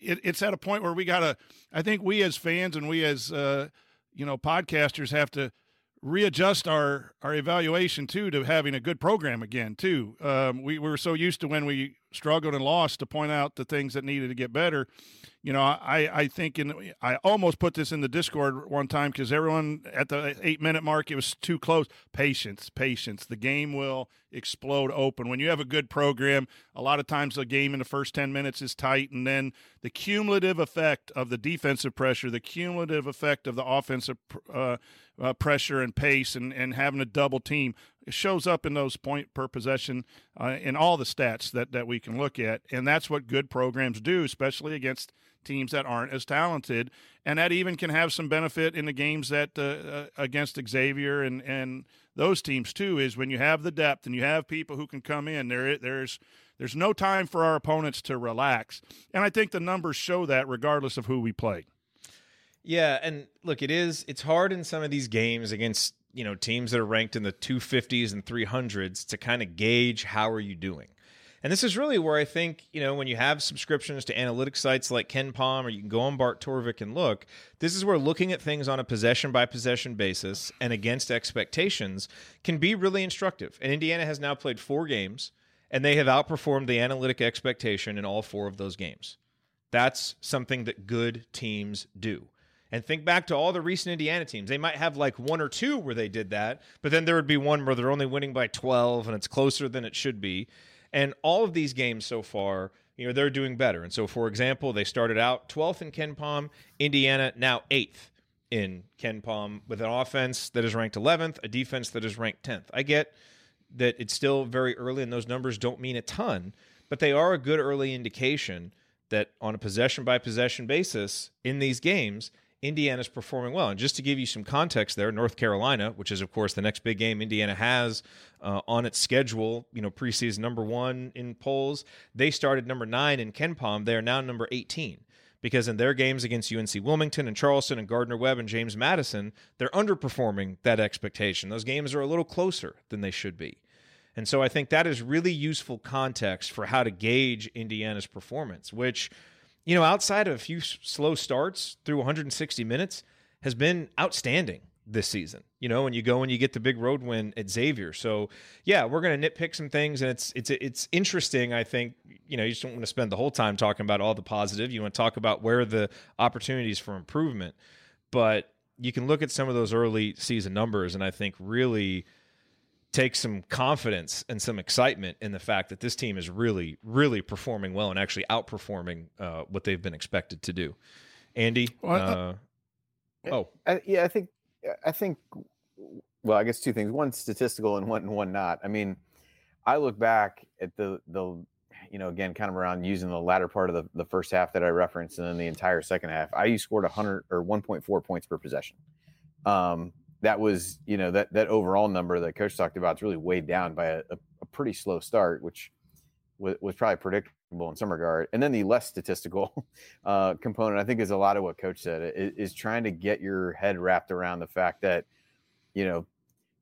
it, it's at a point where we got to. I think we as fans and we as uh, you know podcasters have to readjust our our evaluation too to having a good program again too. Um, we, we were so used to when we struggled and lost to point out the things that needed to get better. You know, I, I think in I almost put this in the Discord one time because everyone at the eight minute mark it was too close. Patience, patience. The game will explode open when you have a good program. A lot of times the game in the first ten minutes is tight, and then the cumulative effect of the defensive pressure, the cumulative effect of the offensive uh, uh, pressure and pace, and and having a double team it shows up in those point per possession uh, in all the stats that, that we can look at. And that's what good programs do, especially against teams that aren't as talented. And that even can have some benefit in the games that uh, uh, against Xavier and, and those teams too, is when you have the depth and you have people who can come in, there, there's, there's no time for our opponents to relax. And I think the numbers show that regardless of who we play. Yeah, and look, it is it's hard in some of these games against you know teams that are ranked in the 250s and 300s to kind of gauge how are you doing. And this is really where i think you know when you have subscriptions to analytics sites like KenPom or you can go on bart torvik and look this is where looking at things on a possession by possession basis and against expectations can be really instructive. And indiana has now played four games and they have outperformed the analytic expectation in all four of those games. That's something that good teams do and think back to all the recent Indiana teams. They might have like one or two where they did that, but then there would be one where they're only winning by 12 and it's closer than it should be. And all of these games so far, you know, they're doing better. And so, for example, they started out 12th in KenPom, Indiana now 8th in KenPom with an offense that is ranked 11th, a defense that is ranked 10th. I get that it's still very early and those numbers don't mean a ton, but they are a good early indication that on a possession by possession basis in these games, Indiana's performing well. And just to give you some context there, North Carolina, which is of course the next big game Indiana has uh, on its schedule, you know, preseason number one in polls, they started number nine in KenPom. They are now number 18 because in their games against UNC Wilmington and Charleston and Gardner Webb and James Madison, they're underperforming that expectation. Those games are a little closer than they should be. And so I think that is really useful context for how to gauge Indiana's performance, which – you know, outside of a few slow starts through 160 minutes, has been outstanding this season. You know, when you go and you get the big road win at Xavier. So yeah, we're going to nitpick some things, and it's it's it's interesting. I think you know you just don't want to spend the whole time talking about all the positive. You want to talk about where the opportunities for improvement, but you can look at some of those early season numbers, and I think really take some confidence and some excitement in the fact that this team is really, really performing well and actually outperforming uh, what they've been expected to do. Andy, well, uh, oh, I, yeah, I think, I think, well, I guess two things: one statistical and one and one not. I mean, I look back at the the, you know, again, kind of around using the latter part of the, the first half that I referenced, and then the entire second half. IU scored 100 or 1.4 points per possession. Um, that was you know that that overall number that coach talked about is really weighed down by a, a pretty slow start which was, was, probably predictable in some regard. And then the less statistical [LAUGHS] uh, component i think is a lot of what coach said is, is trying to get your head wrapped around the fact that you know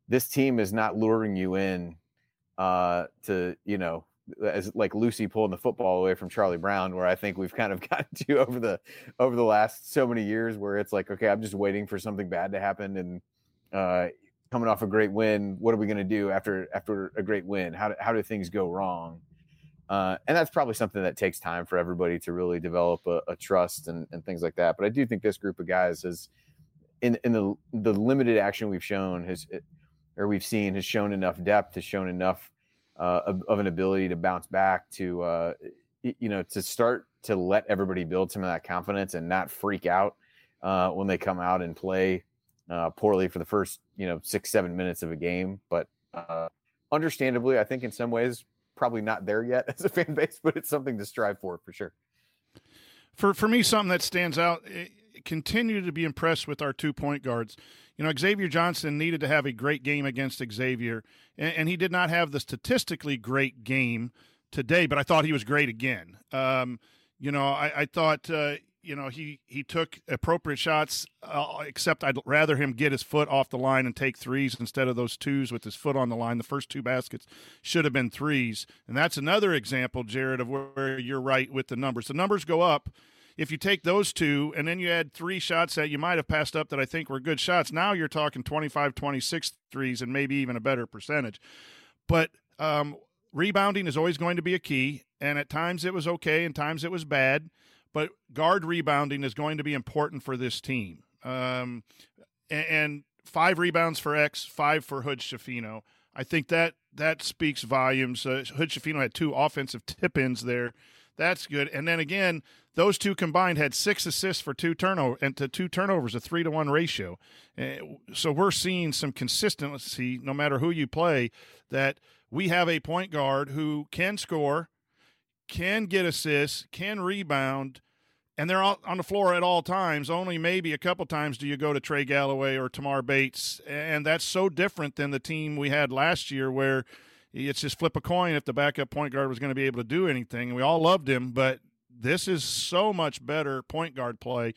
this team is not luring you in uh, to you know as like Lucy pulling the football away from Charlie Brown, where I think we've [LAUGHS] kind of gotten to over the over the last so many years, where it's like, okay, I'm just waiting for something bad to happen, and uh, coming off a great win, what are we going to do after after a great win? How do, how do things go wrong? Uh, and that's probably something that takes time for everybody to really develop a, a trust and, and, things like that. But I do think this group of guys has, in in the the limited action we've shown has, or we've seen, has shown enough depth, has shown enough uh, of, of, an ability to bounce back to, uh, you know, to start to let everybody build some of that confidence and not freak out uh, when they come out and play uh, poorly for the first you know six seven minutes of a game, but uh, understandably, I think in some ways probably not there yet [LAUGHS] as a fan base, but it's something to strive for for sure. For for me, something that stands out. eh, Continue to be impressed with our two point guards. You know, Xavier Johnson needed to have a great game against Xavier, and, and he did not have the statistically great game today. But I thought he was great again. Um, you know, I, I thought uh, you know he he took appropriate shots. Uh, except I'd rather him get his foot off the line and take threes instead of those twos with his foot on the line. The first two baskets should have been threes, and that's another example, Jerod, of where, you're right with the numbers. The numbers go up if you take those two and then you add three shots that you might have passed up that I think were good shots, now you're talking 25, 26 threes and maybe even a better percentage. But um, rebounding is always going to be a key. And at times it was okay, and times it was bad. But guard rebounding is going to be important for this team. Um, and, and five rebounds for X, five for Hood Schifino. I think that that speaks volumes. Uh, Hood Schifino had two offensive tip ins there. That's good. And then again, those two combined had six assists for two turnover and to two turnovers, a three to one ratio. Uh, so we're seeing some consistency, no matter who you play, that we have a point guard who can score, can get assists, can rebound, and they're on the floor at all times. Only maybe a couple times do you go to Trey Galloway or Tamar Bates, and that's so different than the team we had last year where it's just flip a coin if the backup point guard was going to be able to do anything. We all loved him, but this is so much better point guard play.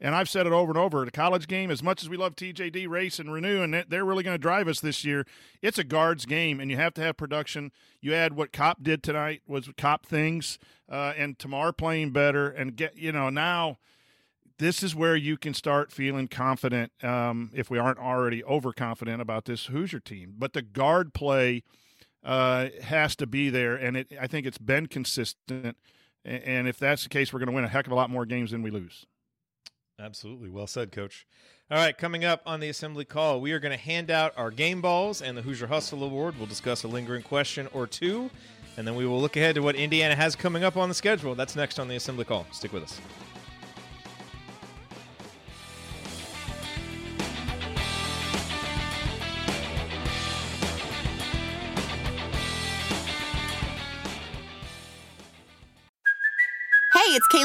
And I've said it over and over. The college game, as much as we love TJD, Race, and Reneau, and they're really going to drive us this year, it's a guards game, and you have to have production. You add what Kopp did tonight was Kopp things, uh, and Tamar playing better, and get you know now. This is where you can start feeling confident um, if we aren't already overconfident about this Hoosier team. But the guard play uh, has to be there, and it, I think it's been consistent. And if that's the case, we're going to win a heck of a lot more games than we lose. Absolutely. Well said, Coach. All right, coming up on the assembly call, we are going to hand out our game balls and the Hoosier Hustle Award. We'll discuss a lingering question or two, and then we will look ahead to what Indiana has coming up on the schedule. That's next on the assembly call. Stick with us.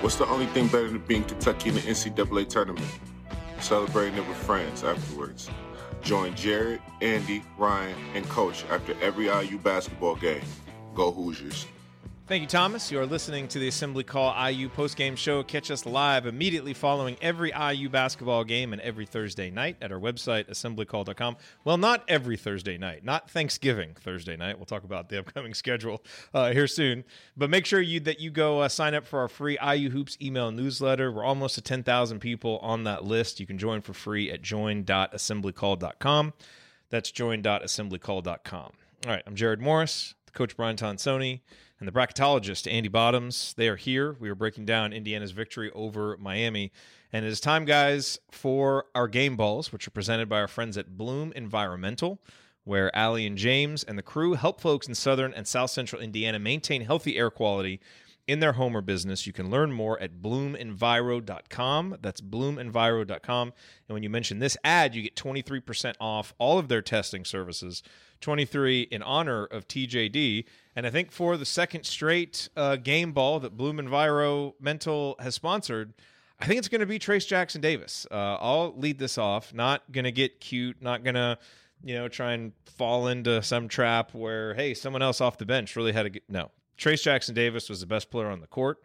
What's the only thing better than being Kentucky in the NCAA tournament? Celebrating it with friends afterwards. Join Jerod, Andy, Ryan, and Coach after every IU basketball game. Go Hoosiers. Thank you, Thomas. You are listening to the Assembly Call IU postgame show. Catch us live immediately following every IU basketball game and every Thursday night at our website, assemblycall.com. Well, not every Thursday night, not Thanksgiving Thursday night. We'll talk about the upcoming [LAUGHS] schedule uh, here soon. But make sure you that you go uh, sign up for our free IU Hoops email newsletter. We're almost to 10,000 people on that list. You can join for free at join.assemblycall.com. That's join.assemblycall.com. All right, I'm Jerod Morris, Coach Brian Tonsoni and the bracketologist Andy Bottoms. They are here. We are breaking down Indiana's victory over Miami. And it is time, guys, for our game balls, which are presented by our friends at Bloom Environmental, where Allie and James and the crew help folks in southern and south central Indiana maintain healthy air quality in their home or business. You can learn more at bloomenviro.com. That's bloomenviro.com. And when you mention this ad, you get 23% off all of their testing services. 23 in honor of TJD. And I think for the second straight uh, game ball that Bloom Environmental has sponsored, I think it's going to be Trayce Jackson Davis. Uh, I'll lead this off. Not going to get cute. Not going to, you know, try and fall into some trap where hey, someone else off the bench really had get no. Trayce Jackson Davis was the best player on the court.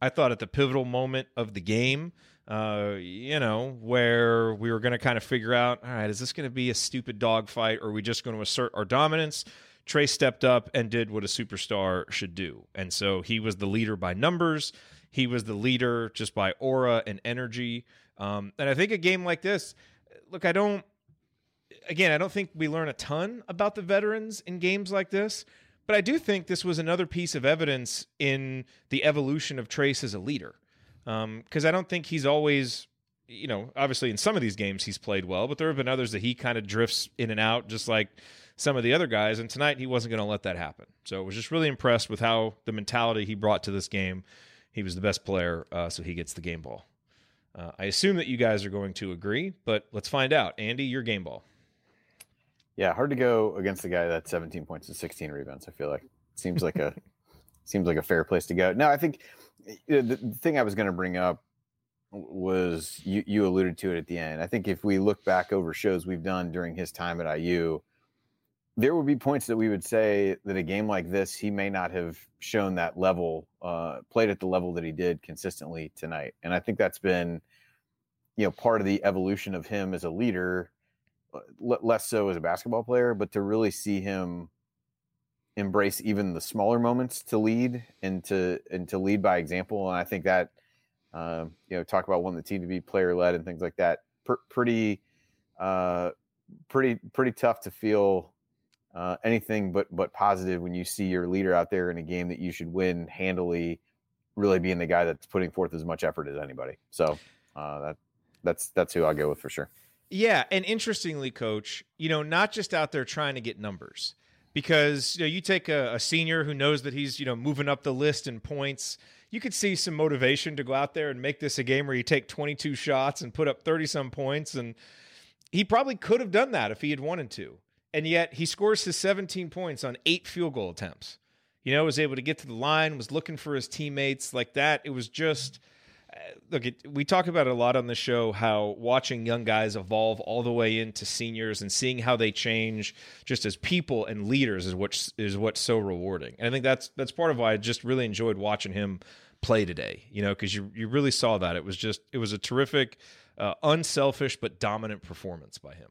I thought at the pivotal moment of the game, uh, you know, where we were going to kind of figure out, all right, is this going to be a stupid dogfight or are we just going to assert our dominance? Trey stepped up and did what a superstar should do. And so he was the leader by numbers. He was the leader just by aura and energy. Um, and I think a game like this, look, I don't, again, I don't think we learn a ton about the veterans in games like this, but I do think this was another piece of evidence in the evolution of Trayce as a leader. Because um, I don't think he's always, you know, obviously in some of these games he's played well, but there have been others that he kind of drifts in and out, just like some of the other guys. And tonight he wasn't going to let that happen. So I was just really impressed with how the mentality he brought to this game he was the best player, uh, so he gets the game ball. Uh, I assume that you guys are going to agree, but let's find out. Andy, your game ball. Yeah, hard to go against the guy that's 17 points and 16 rebounds. I feel like seems like a [LAUGHS] seems like a fair place to go. No, I think the, thing I was going to bring up was you you alluded to it at the end. I think if we look back over shows we've done during his time at IU, there would be points that we would say that a game like this, he may not have shown that level, uh, played at the level that he did consistently tonight. And I think that's been, you know, part of the evolution of him as a leader, uh, less so as a basketball player, but to really see him embrace even the smaller moments to lead and to and to lead by example. And I think that, uh, you know, talk about wanting the team to be player led and things like that. Pr- pretty, uh, pretty, pretty tough to feel uh, anything but but positive when you see your leader out there in a game that you should win handily, really being the guy that's putting forth as much effort as anybody. So uh, that that's that's who I'll go with for sure. Yeah, and interestingly, coach, you know, not just out there trying to get numbers, because you know you take a, a senior who knows that he's you know moving up the list in points. You could see some motivation to go out there and make this a game where you take 22 shots and put up 30 some points, and he probably could have done that if he had wanted to and yet he scores his 17 points on eight field goal attempts. You know, was able to get to the line, was looking for his teammates like that. It was just look. It, we talk about it a lot on the show how watching young guys evolve all the way into seniors and seeing how they change just as people and leaders is what is what's so rewarding. And I think that's that's part of why I just really enjoyed watching him play today. You know, because you you really saw that it was just it was a terrific, uh, unselfish but dominant performance by him.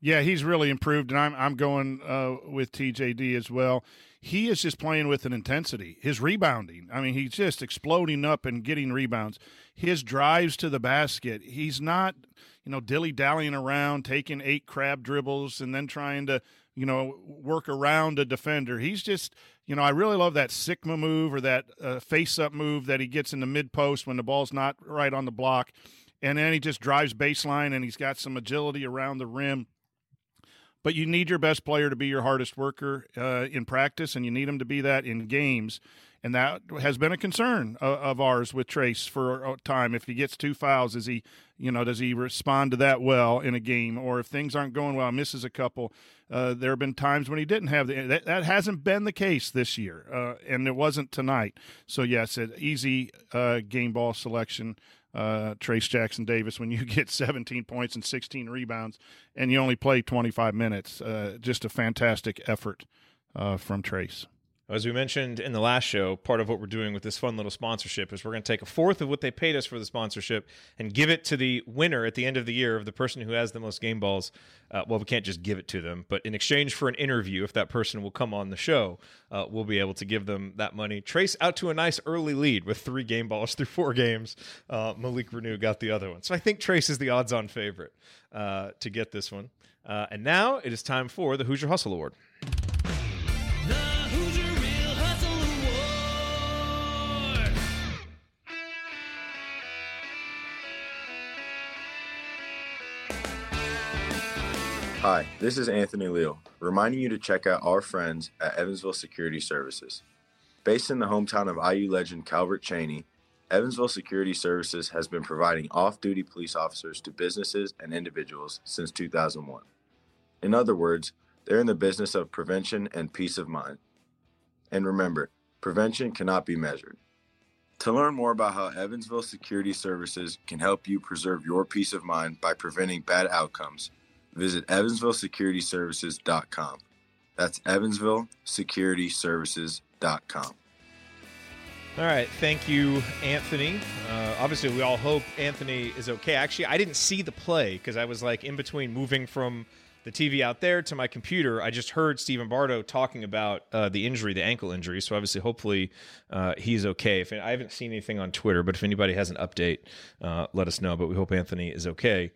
Yeah, he's really improved, and I'm I'm going uh, with TJD as well. He is just playing with an intensity. His rebounding, I mean, he's just exploding up and getting rebounds. His drives to the basket, he's not, you know, dilly dallying around, taking eight crab dribbles and then trying to, you know, work around a defender. He's just, you know, I really love that Sikma move or that uh, face up move that he gets in the mid post when the ball's not right on the block. And then he just drives baseline and he's got some agility around the rim but you need your best player to be your hardest worker uh, in practice, and you need him to be that in games. And that has been a concern of, ours with Trayce for a time. If he gets two fouls, is he, you know, does he respond to that well in a game? Or if things aren't going well, misses a couple. Uh, there have been times when he didn't have the. That, that hasn't been the case this year, uh, and it wasn't tonight. So yes, an easy uh, game ball selection uh, Trayce Jackson Davis when you [LAUGHS] get 17 points and 16 rebounds and you only play 25 minutes. Uh, just a fantastic effort uh, from Trayce. As we mentioned in the last show, part of what we're doing with this fun little sponsorship is we're going to take a fourth of what they paid us for the sponsorship and give it to the winner at the end of the year of the person who has the most game balls. Uh, well, we can't just give it to them, but in exchange for an interview, if that person will come on the show, uh, we'll be able to give them that money. Trayce out to a nice early lead with three game balls [LAUGHS] through four games. Uh, Malik Reneau got the other one. So I think Trayce is the odds on favorite uh, to get this one. Uh, and now it is time for the Hoosier Hustle Award. Hi, this is Anthony Leal, reminding you to check out our friends at Evansville Security Services. Based in the hometown of IU legend Calbert Cheaney, Evansville Security Services has been providing off duty police officers to businesses and individuals since 2001. In other words, they're in the business of prevention and peace of mind. And remember, prevention cannot be measured. To learn more about how Evansville Security Services can help you preserve your peace of mind by preventing bad outcomes, visit evansvillesecurityservices.com. That's evansvillesecurityservices.com. All right, thank you, Anthony. Uh, obviously, we all hope Anthony is okay. Actually, I didn't see the play because I was like in between moving from the TV out there to my computer. I just heard Stephen Bardo talking about uh, the injury, the ankle injury. So obviously, hopefully, uh, he's okay. If I haven't seen anything on Twitter, but if anybody has an update, uh, let us know. But we hope Anthony is okay.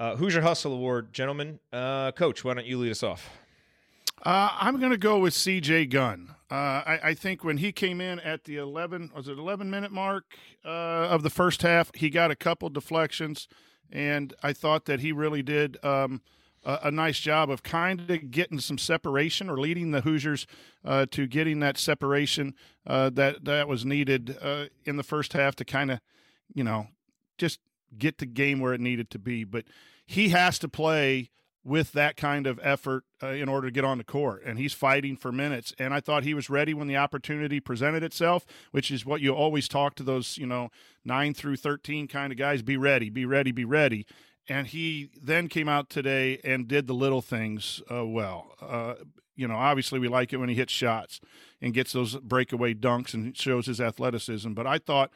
Uh, Hoosier Hustle Award, gentlemen. Uh, Coach, why don't you lead us off? Uh, I'm going to go with C.J. Gunn. Uh, I, I, think when he came in at the 11 was it 11 minute mark uh, of the first half, he got a couple deflections, and I thought that he really did um, a, a, nice job of kind of getting some separation or leading the Hoosiers uh, to getting that separation uh, that that was needed uh, in the first half to kind of, you know, just get the game where it needed to be. But he has to play with that kind of effort uh, in order to get on the court. And he's fighting for minutes. And I thought he was ready when the opportunity presented itself, which is what you always talk to those, you know, nine through 13 kind of guys be ready, be ready, be ready. And he then came out today and did the little things uh, well. Uh, you know, obviously we like it when he hits shots and gets those breakaway dunks and shows his athleticism. But I thought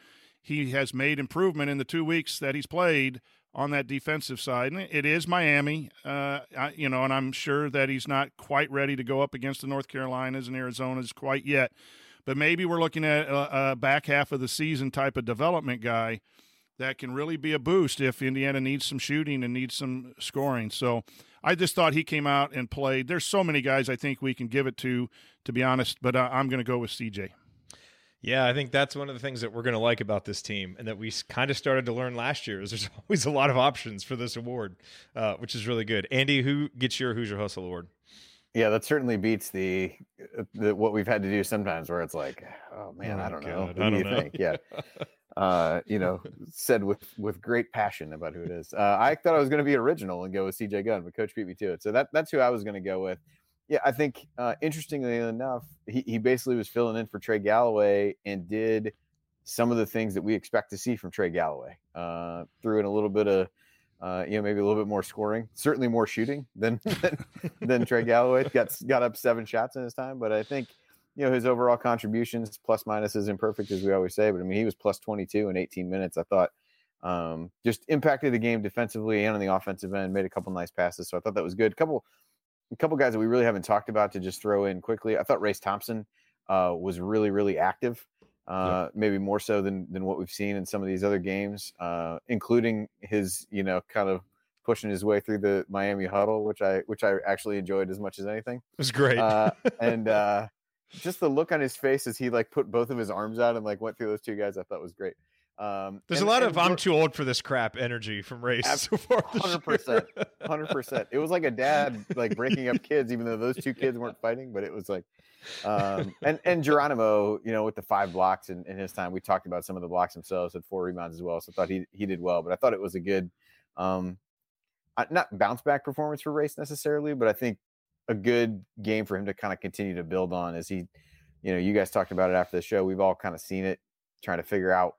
he has made improvement in the two weeks that he's played on that defensive side. And it is Miami, uh, I, you know, and I'm sure that he's not quite ready to go up against the North Carolinas and Arizonas quite yet. But maybe we're looking at a, a back half of the season type of development guy that can really be a boost if Indiana needs some shooting and needs some scoring. So I just thought he came out and played. There's so many guys I think we can give it to, to be honest, but uh, I'm going to go with CJ. Yeah, I think that's one of the things that we're going to like about this team, and that we kind of started to learn last year. Is there's [LAUGHS] always a lot of options for this award, uh, which is really good. Andy, who gets your Hoosier Hustle award? Yeah, that certainly beats the, the what we've had to do sometimes, where it's like, oh man, oh, I don't God, know. [LAUGHS] What I do you know. think? Yeah, [LAUGHS] uh, you know, said with with great passion about who it is. Uh, I thought I was going to be original and go with CJ Gunn, but Coach beat me to it. So that that's who I was going to go with. Yeah, I think uh, interestingly enough, he, he basically was filling in for Trey Galloway and did some of the things that we expect to see from Trey Galloway. Uh, threw in a little bit of, uh, you know, maybe a little bit more scoring, certainly more shooting than [LAUGHS] than, than Trey Galloway. Got got up seven shots in his time, but I think you know his overall contributions plus minus is imperfect as we always say, but I mean he was plus 22 in 18 minutes. I thought um, just impacted the game defensively and on the offensive end, made a couple nice passes. So I thought that was good. A couple a couple guys that we really haven't talked about to just throw in quickly. I thought Race Thompson uh, was really, really active, uh, maybe more so than than what we've seen in some of these other games, uh, including his, you know, kind of pushing his way through the Miami huddle, which I which I actually enjoyed as much as anything. It was great, uh, [LAUGHS] and uh, just the look on his face as he like put both of his arms out and like went through those two guys, I thought was great. Um, There's and, a lot of "I'm too old for this crap" energy from Race. Hundred percent, [LAUGHS] hundred percent. It was like a dad like breaking up kids, even though those two [LAUGHS] kids weren't fighting. But it was like, um, and and Geronimo, you know, with the five blocks in, in his time, we talked about some of the blocks themselves. Had four rebounds as well, so I thought he he did well. But I thought it was a good, um, not bounce back performance for Race necessarily, but I think a good game for him to kind of continue to build on as he, you know, you guys talked about it after the show. We've all kind of seen it, trying to figure out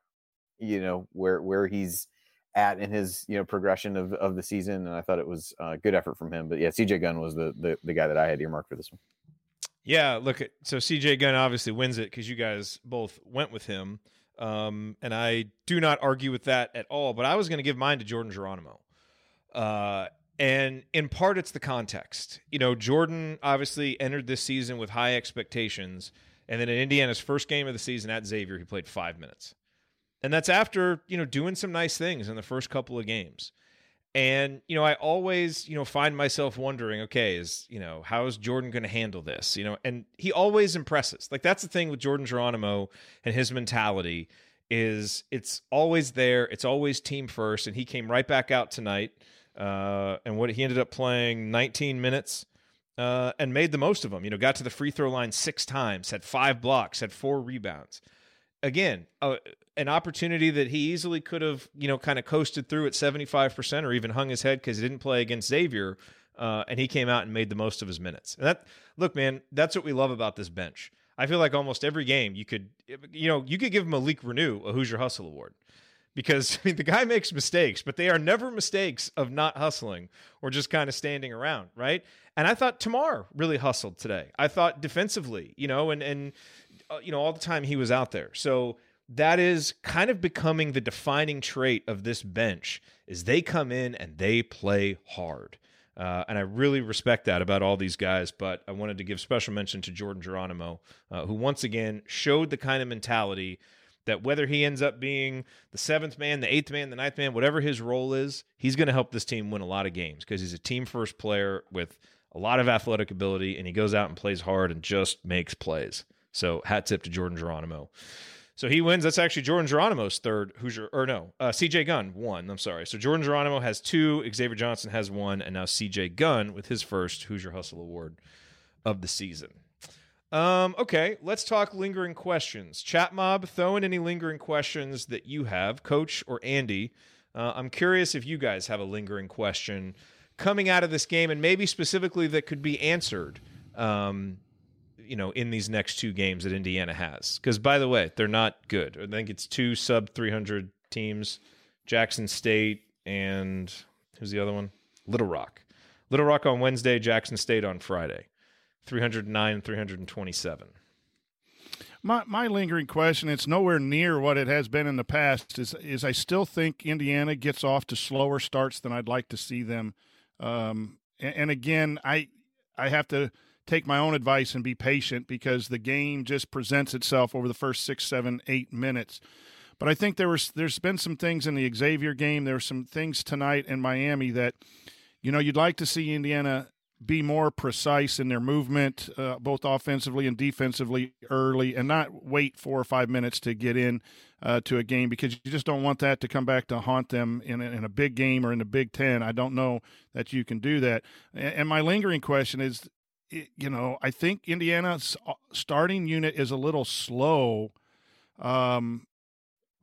you know where where he's at in his you know progression of, of the season, and I thought it was a good effort from him. But yeah, CJ Gunn was the, the the guy that I had earmarked for this one. Yeah, look, so CJ Gunn obviously wins it because you guys both went with him, um, and I do not argue with that at all. But I was going to give mine to Jordan Geronimo, uh, and in part it's the context. You know, Jordan obviously entered this season with high expectations, and then in Indiana's first game of the season at Xavier, he played five minutes. And that's after, you know, doing some nice things in the first couple of games. And, you know, I always, you know, find myself wondering, okay, is, you know, how is Jordan going to handle this? You know, and he always impresses. Like that's the thing with Jordan Geronimo and his mentality is it's always there. It's always team first. And he came right back out tonight. Uh, and what he ended up playing 19 minutes uh, and made the most of them. You know, got to the free throw line six times, had five blocks, had four rebounds. Again, an opportunity that he easily could have, you know, kind of coasted through at 75% or even hung his head because he didn't play against Xavier. Uh, and he came out and made the most of his minutes. And that, look, man, that's what we love about this bench. I feel like almost every game you could, you know, you could give Malik Reneau a Hoosier Hustle Award because I mean the guy makes mistakes, but they are never mistakes of not hustling or just kind of standing around, right? And I thought Tamar really hustled today. I thought defensively, you know, and and you know all the time he was out there. So that is kind of becoming the defining trait of this bench is they come in and they play hard. Uh, and I really respect that about all these guys. But I wanted to give special mention to Jordan Geronimo, uh, who once again showed the kind of mentality that whether he ends up being the seventh man, the eighth man, the ninth man, whatever his role is, he's going to help this team win a lot of games because he's a team first player with a lot of athletic ability and he goes out and plays hard and just makes plays. So hat tip to Jordan Geronimo. So he wins. That's actually Jordan Geronimo's third Hoosier, or no, uh, CJ Gunn won. I'm sorry. So Jordan Geronimo has two, Xavier Johnson has one, and now CJ Gunn with his first Hoosier Hustle Award of the season. Um, okay, let's talk lingering questions. Chat mob, throw in any lingering questions that you have, Coach or Andy. Uh, I'm curious if you guys have a lingering question coming out of this game, and maybe specifically that could be answered. Um, you know, in these next two games that Indiana has, because by the way, they're not good. I think it's two sub 300 teams: Jackson State and who's the other one? Little Rock. Little Rock on Wednesday, Jackson State on Friday. 309 327. My my lingering question, it's nowhere near what it has been in the past, is is I still think Indiana gets off to slower starts than I'd like to see them. Um, and, and again, I I have to take my own advice and be patient because the game just presents itself over the first six, seven, eight minutes. But I think there was there's been some things in the Xavier game. There were some things tonight in Miami that, you know, you'd like to see Indiana be more precise in their movement, uh, both offensively and defensively early, and not wait four or five minutes to get in uh, to a game because you just don't want that to come back to haunt them in a, in a big game or in the Big Ten. I don't know that you can do that. And my lingering question is, you know, I think Indiana's uh, starting unit is a little slow. Um,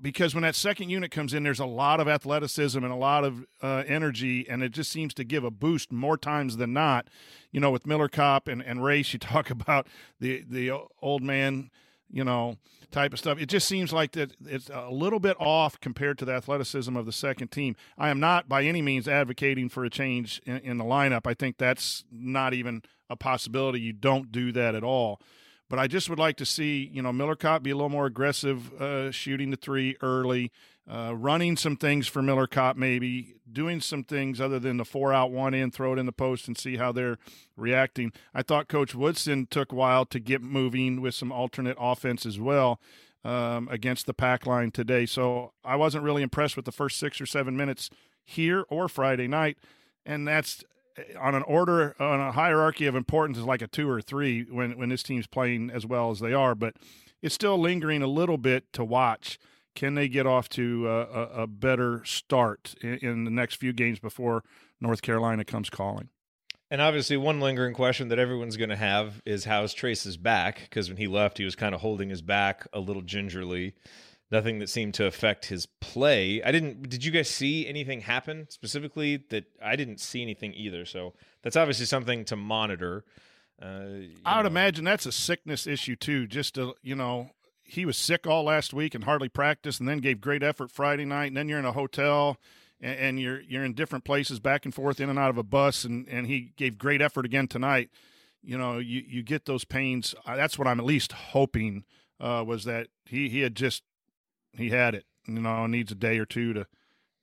because when that second unit comes in, there's a lot of athleticism and a lot of uh, energy, and it just seems to give a boost more times than not. You know, with Miller Kopp and, and Race, you [LAUGHS] talk about the the old man, you know, type of stuff. It just seems like that it's a little bit off compared to the athleticism of the second team. I am not by any means advocating for a change in, in the lineup. I think that's not even a possibility. You don't do that at all. But I just would like to see, you know, Miller be a little more aggressive, uh, shooting the three early, uh, running some things for Miller maybe doing some things other than the four out, one in, throw it in the post and see how they're reacting. I thought Coach Woodson took a while to get moving with some alternate offense as well. Um, against the pack line today. So I wasn't really impressed with the first six or seven minutes here or Friday night. And that's on an order on a hierarchy of importance is like a two or three when when this team's playing as well as they are, but it's still lingering a little bit to watch. Can they get off to a, a better start in, in the next few games before North Carolina comes calling? And obviously, one lingering question that everyone's going to have is how's Trayce's back? Because when he left, he was kind of holding his back a little gingerly nothing that seemed to affect his play. I didn't. Did you guys see anything happen specifically? That I didn't see anything either. So that's obviously something to monitor. Uh, I would know. imagine that's a sickness issue too. Just to you know, he was sick all last week and hardly practiced, and then gave great effort Friday night, and then you're in a hotel. And, and you're you're in different places, back and forth, in and out of a bus, and, and he gave great effort again tonight. You know, you, you get those pains. That's what I'm at least hoping uh, was that he, he had just he had it. You know, needs a day or two to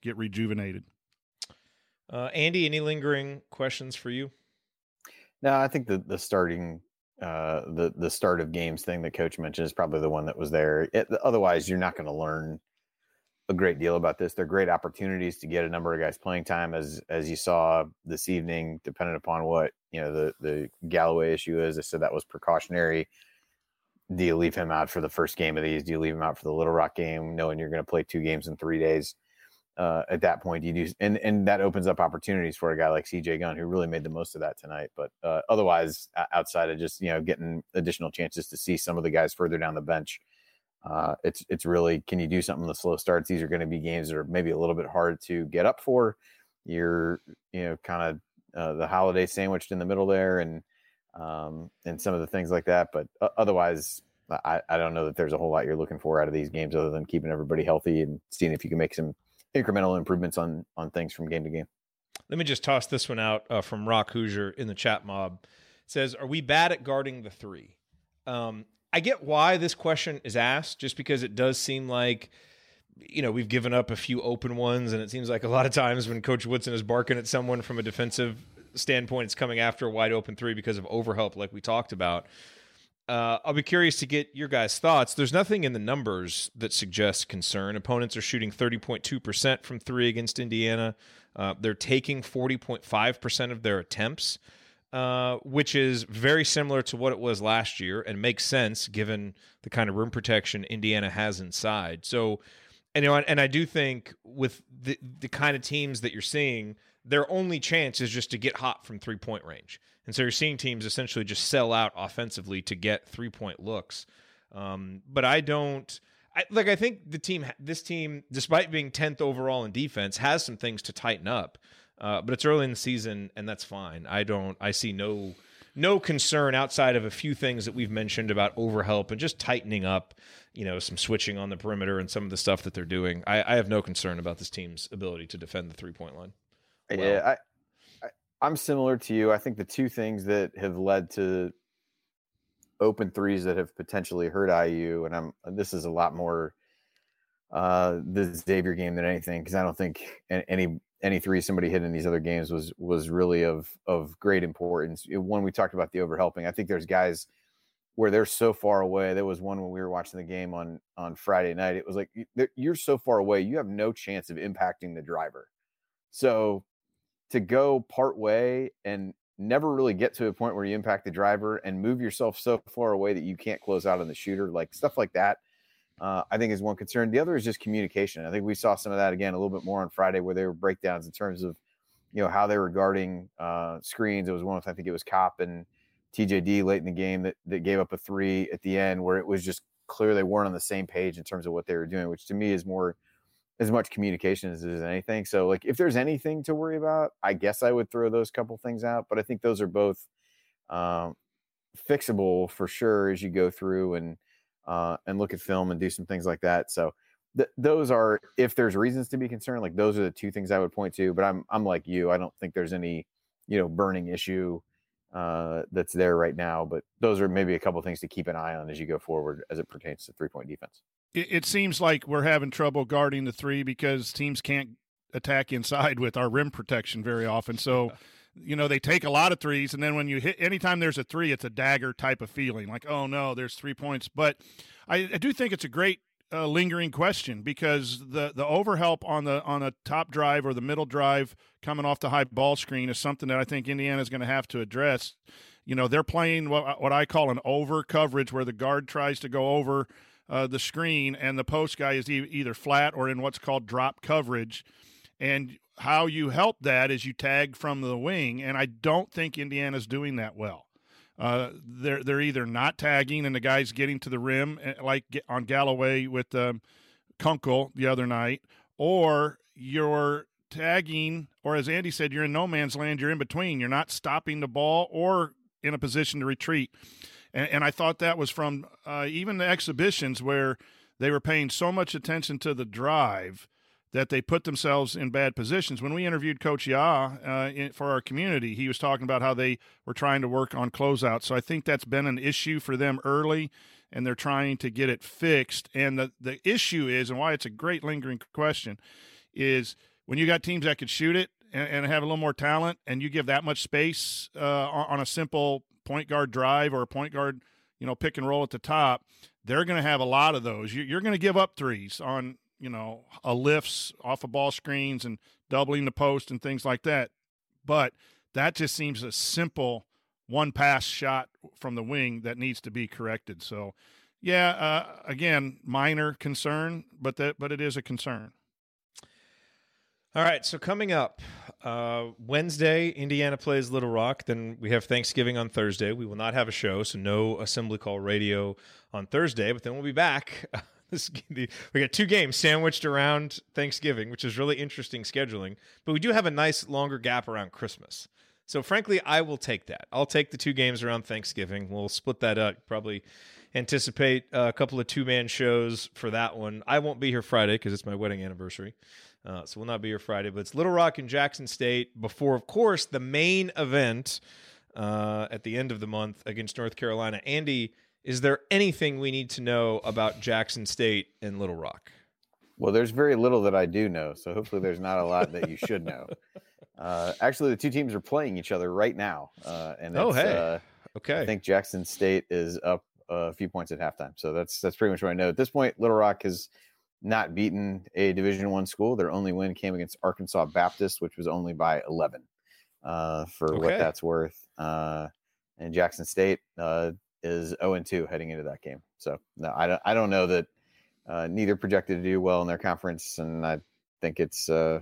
get rejuvenated. Uh, Andy, any lingering questions for you? No, I think the the starting uh, the the start of games thing that coach mentioned is probably the one that was there. It, otherwise, you're not going to learn a great deal about this. They're great opportunities to get a number of guys playing time, as as you saw this evening. Depending upon what you know the the Galloway issue is, I said that was precautionary do you leave him out for the first game of these? Do you leave him out for the Little Rock game, knowing you're going to play two games in three days? Uh, at that point, you do, and and that opens up opportunities for a guy like CJ Gunn, who really made the most of that tonight. But uh, otherwise, outside of just you know getting additional chances to see some of the guys further down the bench, uh, it's it's really can you do something with slow starts? These are going to be games that are maybe a little bit hard to get up for. You're you know kind of uh, the holiday sandwiched in the middle there, and um, and some of the things like that. But otherwise, I, I don't know that there's a whole lot you're looking for out of these games other than keeping everybody healthy and seeing if you can make some incremental improvements on on things from game to game. Let me just toss this one out uh, from Rock Hoosier in the chat mob. It says, "Are we bad at guarding the three? Um, I get why this question is asked, just because it does seem like you know we've given up a few open ones, and it seems like a lot of times when Coach Woodson is barking at someone from a defensive standpoint, it's coming after a wide open three because of overhelp, like we talked about. Uh, I'll be curious to get your guys' thoughts. There's nothing in the numbers that suggests concern. Opponents are shooting 30.2% from three against Indiana. Uh, they're taking 40.5% of their attempts, uh, which is very similar to what it was last year and makes sense given the kind of rim protection Indiana has inside. So, and, you know, and I do think with the, the kind of teams that you're seeing, their only chance is just to get hot from three point range. And so you're seeing teams essentially just sell out offensively to get three point looks. Um, but I don't. I, like I think the team, this team, despite being tenth overall in defense, has some things to tighten up. Uh, but it's early in the season, and that's fine. I don't. I see no no concern outside of a few things that we've mentioned about overhelp and just tightening up. You know, some switching on the perimeter and some of the stuff that they're doing. I, I have no concern about this team's ability to defend the three point line. Well. Yeah, I, I I'm similar to you. I think the two things that have led to open threes that have potentially hurt IU, and I'm this is a lot more uh the Xavier game than anything because I don't think any any three somebody hit in these other games was was really of of great importance. One we talked about the overhelping. I think there's guys where they're so far away. There was one when we were watching the game on on Friday night. It was like you're so far away, you have no chance of impacting the driver. So to go part way and never really get to a point where you impact the driver and move yourself so far away that you can't close out on the shooter, like stuff like that. Uh, I think is one concern. The other is just communication. I think we saw some of that again a little bit more on Friday, where there were breakdowns in terms of, you know, how they were guarding uh, screens. It was one of I think it was Kopp and TJD late in the game that that gave up a three at the end, where it was just clear they weren't on the same page in terms of what they were doing, which to me is more as much communication as is anything. So like if there's anything to worry about, I guess I would throw those couple things out. But I think those are both um, fixable for sure as you go through and uh, and look at film and do some things like that. So th- those are if there's reasons to be concerned, like those are the two things I would point to. But I'm I'm like you. I don't think there's any you know burning issue uh, that's there right now. But those are maybe a couple things to keep an eye on as you go forward as it pertains to three point defense it, it seems like we're having trouble guarding the three because teams can't attack inside with our rim protection very often. So, you know, they take a lot of threes, and then when you hit, anytime there's a three, it's a dagger type of feeling, like, oh no, there's three points. But I, I do think it's a great uh, lingering question because the the overhelp on the on a top drive or the middle drive coming off the high ball screen is something that I think Indiana is going to have to address. You know, they're playing what what I call an over coverage where the guard tries to go over uh, the screen, and the post guy is e- either flat or in what's called drop coverage. And how you help that is you tag from the wing, and I don't think Indiana's doing that well. Uh, they're they're either not tagging, and the guy's getting to the rim, eh, like on Galloway with um, Kunkel the other night, or you're tagging, or as Andy said, you're in no man's land. You're in between. You're not stopping the ball or in a position to retreat and, and I thought that was from uh, even the exhibitions where they were paying so much attention to the drive that they put themselves in bad positions. When we interviewed Coach Ya uh, in, for our community, he was talking about how they were trying to work on closeout. So I think that's been an issue for them early, and they're trying to get it fixed. And the, the issue is, and why it's a great lingering question, is when you got teams that could shoot it and, and have a little more talent, and you give that much space uh, on, on a simple point guard drive or a point guard, you know, pick and roll at the top, they're going to have a lot of those. You're going to give up threes on, you know, a lifts off of ball screens and doubling the post and things like that. But that just seems a simple one pass shot from the wing that needs to be corrected. So, yeah, uh, again, minor concern, but that but it is a concern. All right, so coming up uh, Wednesday, Indiana plays Little Rock. Then we have Thanksgiving on Thursday. We will not have a show, so no assembly call radio on Thursday. But then we'll be back. [LAUGHS] this, we got two games sandwiched around Thanksgiving, which is really interesting scheduling. But we do have a nice longer gap around Christmas. So, frankly, I will take that. I'll take the two games around Thanksgiving. We'll split that up. Probably anticipate a couple of two man shows for that one. I won't be here Friday because it's my wedding anniversary. Uh, so we'll not be here Friday, but it's Little Rock and Jackson State before, of course, the main event uh, at the end of the month against North Carolina. Andy, is there anything we need to know about Jackson State and Little Rock? Well, there's very little that I do know, so hopefully there's not a lot that you should know. [LAUGHS] Uh, actually, the two teams are playing each other right now, uh, and oh, hey, uh, okay. I think Jackson State is up a few points at halftime, so that's that's pretty much what I know at this point. Little Rock has not beaten a Division One school. Their only win came against Arkansas Baptist, which was only by 11. Uh, for Okay. what that's worth, uh, and Jackson State uh, is 0 and 2 heading into that game. So no, I don't I don't know that uh, neither projected to do well in their conference, and I think it's uh,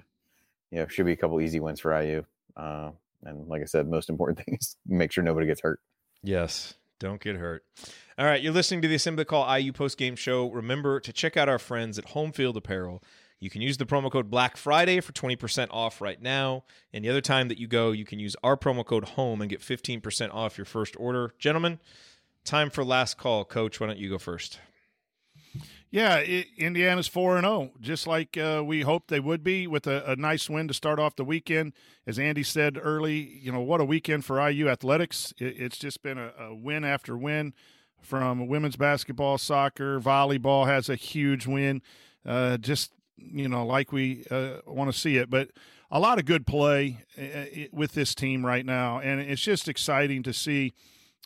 you know should be a couple easy wins for IU. Uh, and like I said, most important [LAUGHS] thing is make sure nobody gets hurt. Yes. Don't get hurt. All right, you're listening to the Assembly Call IU post game show. Remember to check out our friends at Home Field Apparel. You can use the promo code Black Friday for 20% off right now. The other time that you go, you can use our promo code HOME and get 15% off your first order. Gentlemen, time for last call. Coach, why don't you go first? Yeah, I Indiana's four and zero, just like uh, we hoped they would be, with a, a nice win to start off the weekend. As Andy said early, you know what a weekend for IU athletics. It, it's just been a, a win after win from women's basketball, soccer, volleyball has a huge win. Uh, just you know, like we uh, want to see it, but a lot of good play uh, with this team right now, and it's just exciting to see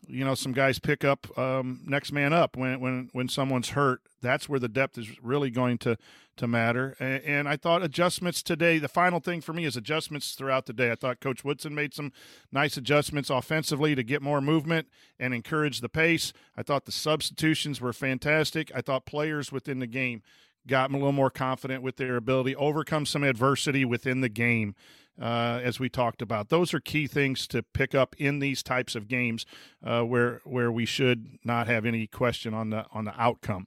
you know some guys pick up um, next man up when when when someone's hurt. That's where the depth is really going to to matter. And, and I thought adjustments today. The final thing for me is adjustments throughout the day. I thought Coach Woodson made some nice adjustments offensively to get more movement and encourage the pace. I thought the substitutions were fantastic. I thought players within the game got a little more confident with their ability overcome some adversity within the game uh, as we talked about. Those are key things to pick up in these types of games uh, where where we should not have any question on the on the outcome.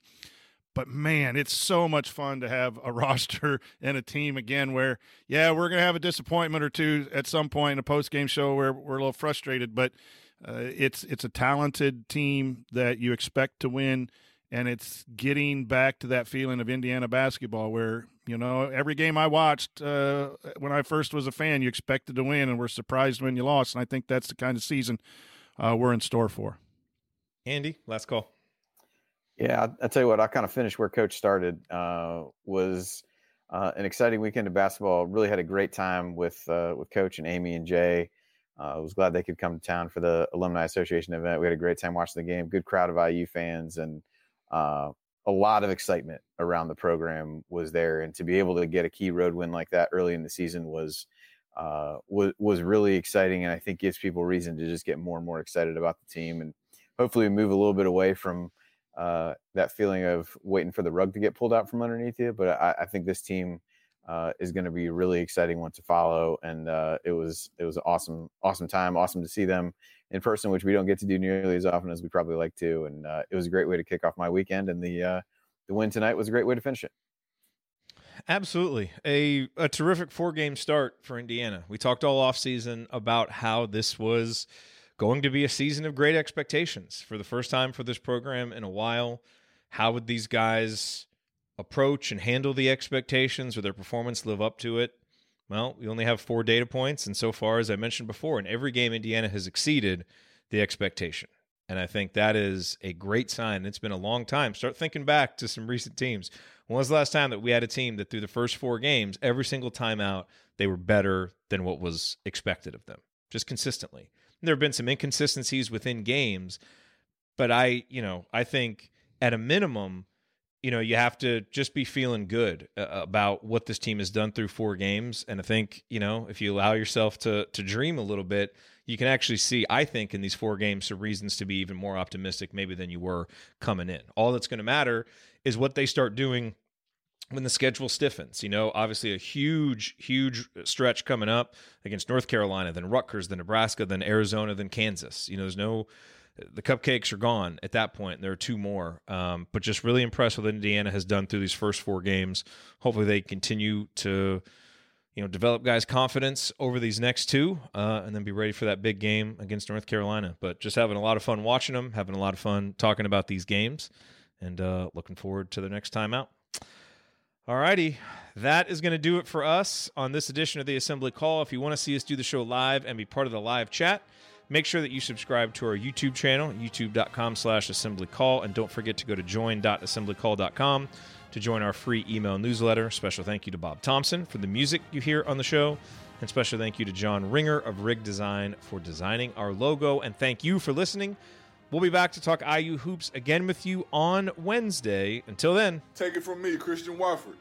But man, it's so much fun to have a [LAUGHS] roster and a team again where, yeah, we're going to have a disappointment or two at some point in a post game show where we're a little frustrated, but uh, it's it's a talented team that you expect to win and it's getting back to that feeling of Indiana basketball where you know every game I watched uh, when I first was a fan, you expected to win and were surprised when you lost, and I think that's the kind of season uh, we're in store for. Andy, last call. Yeah, I, I tell you what, I kind of finished where Coach started. Uh, was uh, an exciting weekend of basketball. Really had a great time with uh, with Coach and Amy and Jay. Uh, I was glad they could come to town for the Alumni Association event. We had a great time watching the game. Good crowd of IU fans and uh, a lot of excitement around the program was there. And to be able to get a key road win like that early in the season was uh, was was really exciting, and I think gives people reason to just get more and more excited about the team. And hopefully, move a little bit away from uh, that feeling of waiting for the rug to get pulled out from underneath you. But I, I think this team uh, is going to be a really exciting one to follow. And uh, it was it was an awesome awesome time, awesome to see them in person, which we don't get to do nearly as often as we probably like to. And uh, it was a great way to kick off my weekend, and the uh, the win tonight was a great way to finish it. Absolutely. A a terrific four game start for Indiana. We talked all off season about how this was going to be a season of great expectations for the first time for this program in a while. How would these guys approach and handle the expectations or their performance live up to it? Well, we only have four data points, and so far, as I mentioned before, in every game, Indiana has exceeded the expectation. And I think that is a great sign. It's been a long time. Start thinking back to some recent teams. When was the last time that we had a team that through the first four games, every single time out, they were better than what was expected of them, just consistently? There have been some inconsistencies within games, but I, you know, I think at a minimum, you know, you have to just be feeling good uh, about what this team has done through four games. And I think, you know, if you allow yourself to to dream a little bit, you can actually see, I think, in these four games, some reasons to be even more optimistic maybe than you were coming in. All that's going to matter is what they start doing when the schedule stiffens. You know, obviously a huge, huge stretch coming up against North Carolina, then Rutgers, then Nebraska, then Arizona, then Kansas. You know, there's no the cupcakes are gone at that point. There are two more, um, but just really impressed with Indiana has done through these first four games. Hopefully, they continue to, you know, develop guys' confidence over these next two, uh, and then be ready for that big game against North Carolina. But just having a lot of fun watching them, having a lot of fun talking about these games, and uh, looking forward to the next time out. All righty. That is going to do it for us on this edition of the Assembly Call. If you want to see us do the show live and be part of the live chat, make sure that you subscribe to our YouTube channel, youtube.com slash assembly call, and don't forget to go to join.assemblycall.com to join our free email newsletter. Special thank you to Bob Thompson for the music you hear on the show, and special thank you to John Ringer of Rig Design for designing our logo. And thank you for listening. We'll be back to talk IU hoops again with you on Wednesday. Until then, Take it from me, Christian Wofford.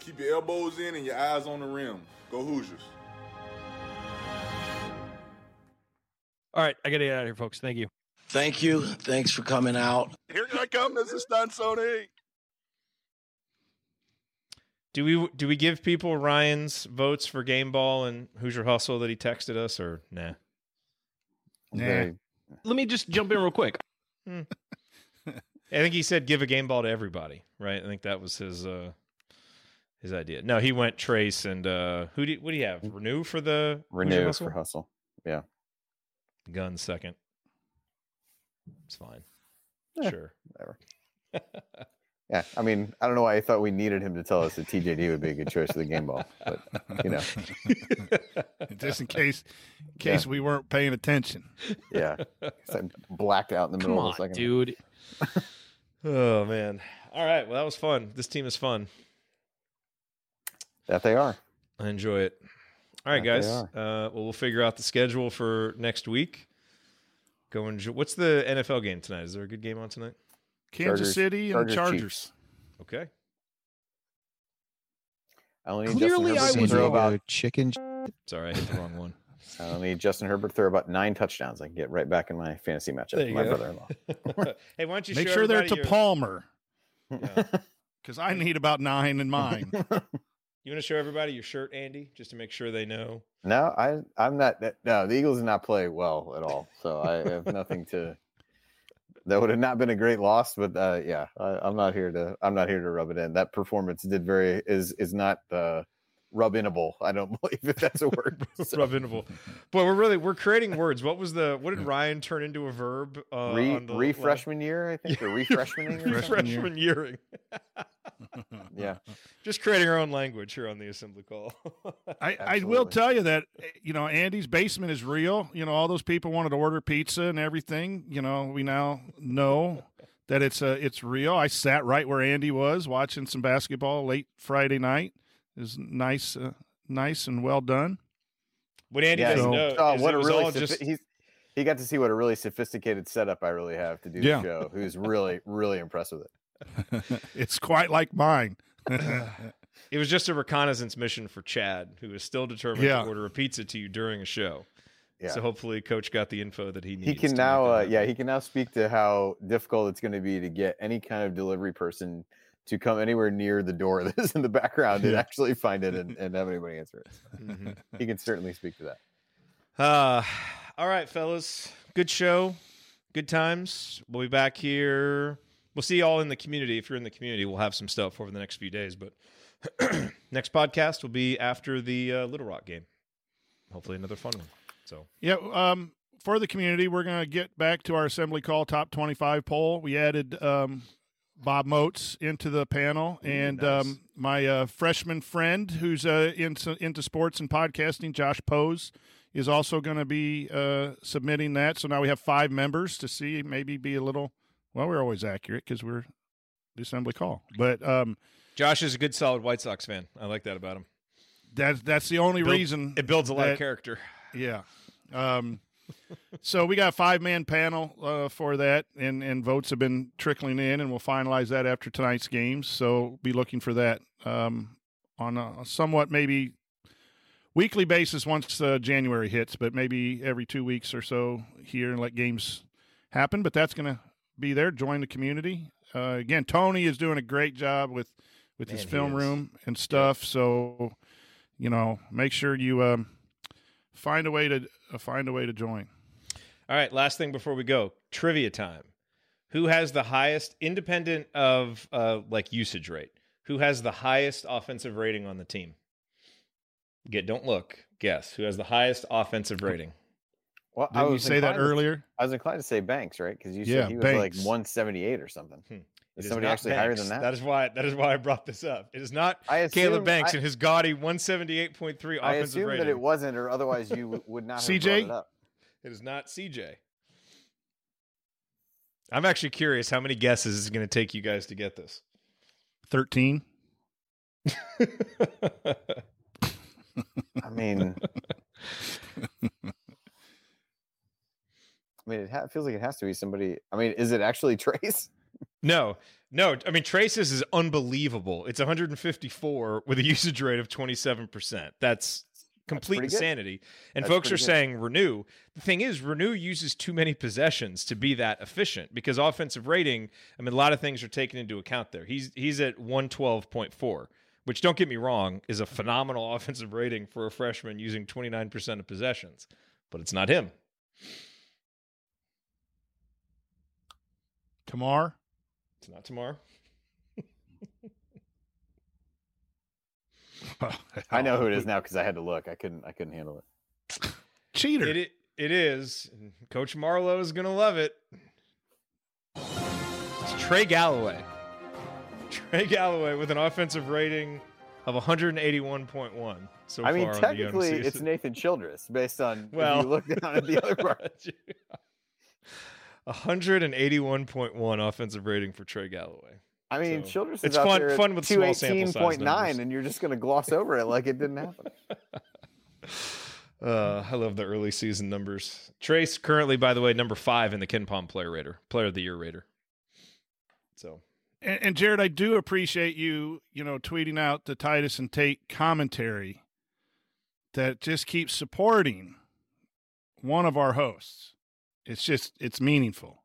Keep your elbows in and your eyes on the rim. Go Hoosiers. All right, I got to get out of here, folks. Thank you. Thank you. Thanks for coming out. Here I come, Mrs. Tonsoni. do we do we give people Ryan's votes for game ball and Hoosier Hustle that he texted us, or nah? Nah. Let me just jump in real quick. Hmm. I think he said give a game ball to everybody, right? I think that was his uh his idea. No, he went Trayce and uh who do you, what do you have? Reneau for the Reneau Hustle? for hustle. Yeah. Gunn second. It's fine. Eh, Sure. Whatever. [LAUGHS] Yeah, I mean, I don't know why I thought we needed him to tell us that TJD would be a good choice for the game ball, but you know, [LAUGHS] just in case, in case Yeah. we weren't paying attention. Yeah, I blacked out in the Come middle on, of the second. dude. [LAUGHS] Oh man. All right. Well, that was fun. This team is fun. That they are. I enjoy it. All right, guys. Uh, well, we'll figure out the schedule for next week. Go enjoy. What's the NFL game tonight? Is there a good game on tonight? Kansas Chargers- City and Chargers, Chargers. Chiefs. Okay. I only need Clearly, Justin I Herbert to was throw about. chicken. Sorry, I hit the wrong one. [LAUGHS] I only need Justin Herbert to throw about nine touchdowns. I can get right back in my fantasy matchup with my brother-in-law. [LAUGHS] hey, why don't you Make show sure they're to your- Palmer Yeah. [LAUGHS] because I need about nine in mine. You want to show everybody your shirt, Andy, just to make sure they know. No, I I'm not. that- No, the Eagles did not play well at all. So I have nothing to. That would have not been a great loss, but uh, yeah, I, I'm not here to. I'm not here to rub it in. That performance did very is is not uh, rub inable. I don't [LAUGHS] believe if that's a word. [LAUGHS] So, Rubinable. Boy, we're really we're creating words. What was the what did Ryan turn into a verb? Uh, re on the re last- freshman year, I think, or [LAUGHS] refreshmaning. or something? Freshman yearing. Yeah, [LAUGHS] Just creating our own language here on the assembly call. [LAUGHS] I, I will tell you that eh, you know Andy's basement is real. You know all those people wanted to order pizza and everything. You know we now know [LAUGHS] that it's uh, it's real. I sat right where Andy was watching some basketball late Friday night. It was nice, uh, nice and well done. what Andy yeah. doesn't he- know oh, what it a was really all sophi- just he's he got to see what a really sophisticated setup I really have to do Yeah. the show. Who's really really impressed with it. [LAUGHS] it's quite like mine. [LAUGHS] it was just a reconnaissance mission for Chad, who is still determined Yeah. to order a pizza to you during a show. Yeah. So hopefully, Coach got the info that he needs. he can to now uh, yeah he can now speak to how difficult it's going to be to get any kind of delivery person to come anywhere near the door [LAUGHS] that is in the background and actually find it and, and have anybody answer it Mhm. he can certainly speak to that Uh, all right, fellas. Good show. Good times. We'll be back here. We'll see you all in the community. If you're in the community, we'll have some stuff over the next few days. But [CLEARS THROAT] next podcast will be after the uh, Little Rock game. Hopefully, another fun one. So, Yeah, um, for the community, we're going to get back to our assembly call top 25 poll. We added um, Bob Moats into the panel, and nice. um, my uh, freshman friend who's uh, into, into sports and podcasting, Josh Pose, is also going to be uh, submitting that. So now we have five members to see, maybe be a little, well, we're always accurate because we're the assembly call. But um, Josh is a good, solid White Sox fan. I like that about him. that's, that's the only Build- reason It builds a lot of character. Yeah. Um, so we got a five man panel uh, for that, and, and votes have been trickling in, and we'll finalize that after tonight's games. So be looking for that um, on a somewhat maybe weekly basis once uh, January hits, but maybe every two weeks or so here and let games happen. But that's going to be there. Join the community. Uh, again, Tony is doing a great job with with his Man, he film room and stuff. So you know, make sure you um, find a way to uh, find a way to join. All right, last thing before we go trivia time. Who has the highest, independent of uh, like usage rate, who has the highest offensive rating on the team? Get don't look. Guess who has the highest offensive rating? Well, Didn't you say that inclined to- earlier? I was inclined to say Banks, right? Because you Yeah, said he was Banks. like 178 or something. Hmm. It Is is somebody not actually higher than that? That is why that is why I brought this up. It is not I Kaleb Banks I- and his gaudy 178.3 I offensive assumed rating. that it wasn't, or otherwise you would not have CJ? brought it up. It is not CJ. I'm actually curious how many guesses is it going to take you guys to get this. 13. [LAUGHS] I mean, [LAUGHS] I mean, it ha- feels like it has to be somebody. I mean, is it actually [LAUGHS] Trayce? No, no. I mean, Trayce's is unbelievable. It's 154 with a [LAUGHS] usage rate of 27%. That's complete good. insanity. And That's folks are good. saying Reneau. The thing is, Reneau uses too many possessions to be that efficient because offensive rating. I mean, a lot of things are taken into account there. He's he's at 112.4, which don't get me wrong, is a phenomenal [LAUGHS] offensive rating for a freshman using 29% of possessions, but it's not him. Tamar. It's not tomorrow. [LAUGHS] I know who it is now because I had to look. I couldn't. I couldn't handle it. Cheater. It, it, it is. Coach Marlowe is going to love it. It's Trey Galloway. Trey Galloway with an offensive rating of 181.1 so I mean, far on the young technically, it's. Nathan Childress based on Well- if you look down at the other [LAUGHS] part. 181.1 offensive rating for Trey Galloway. I mean, So, Childress is it's out fun- there fun with small sample size 218.9, numbers. and you're just going to gloss over it like it didn't happen. [LAUGHS] Uh, I love the early season numbers. Trayce currently, by the way, number five in the KenPom Player Rater, Player of the Year Rater. So And, and Jerod, I do appreciate you, you know, tweeting out the Titus and Tate commentary that just keeps supporting one of our hosts. It's just, it's meaningful.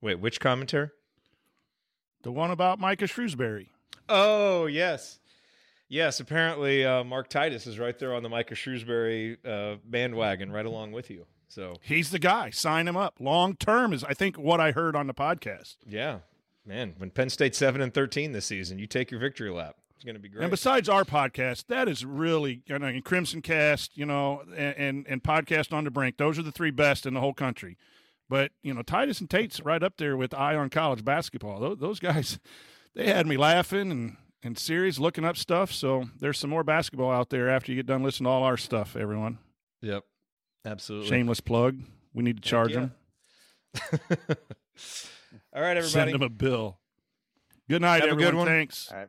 wait, which commentary? The one about Micah Shrewsbury. Oh yes, yes. Apparently, uh, Mark Titus is right there on the Micah Shrewsbury uh, bandwagon, right along with you. So He's the guy. Sign him up. Long term is, I think, what I heard on the podcast. yeah, man. When Penn State seven and thirteen this season, you take your victory lap. It's going to be great. And besides our podcast, that is really, you know, and Crimson Cast, you know, and, and and podcast on the brink. Those are the three best in the whole country. But you know, Titus and Tate's right up there with Eye on College basketball. Those, those guys, [LAUGHS] they had me laughing and and serious, looking up stuff. So there's some more basketball out there after you get done listening to all our stuff. Everyone, yep, absolutely. shameless plug. We need to charge yeah. them. [LAUGHS] All right, everybody. Send them a bill. Good night, Have a everyone. good one.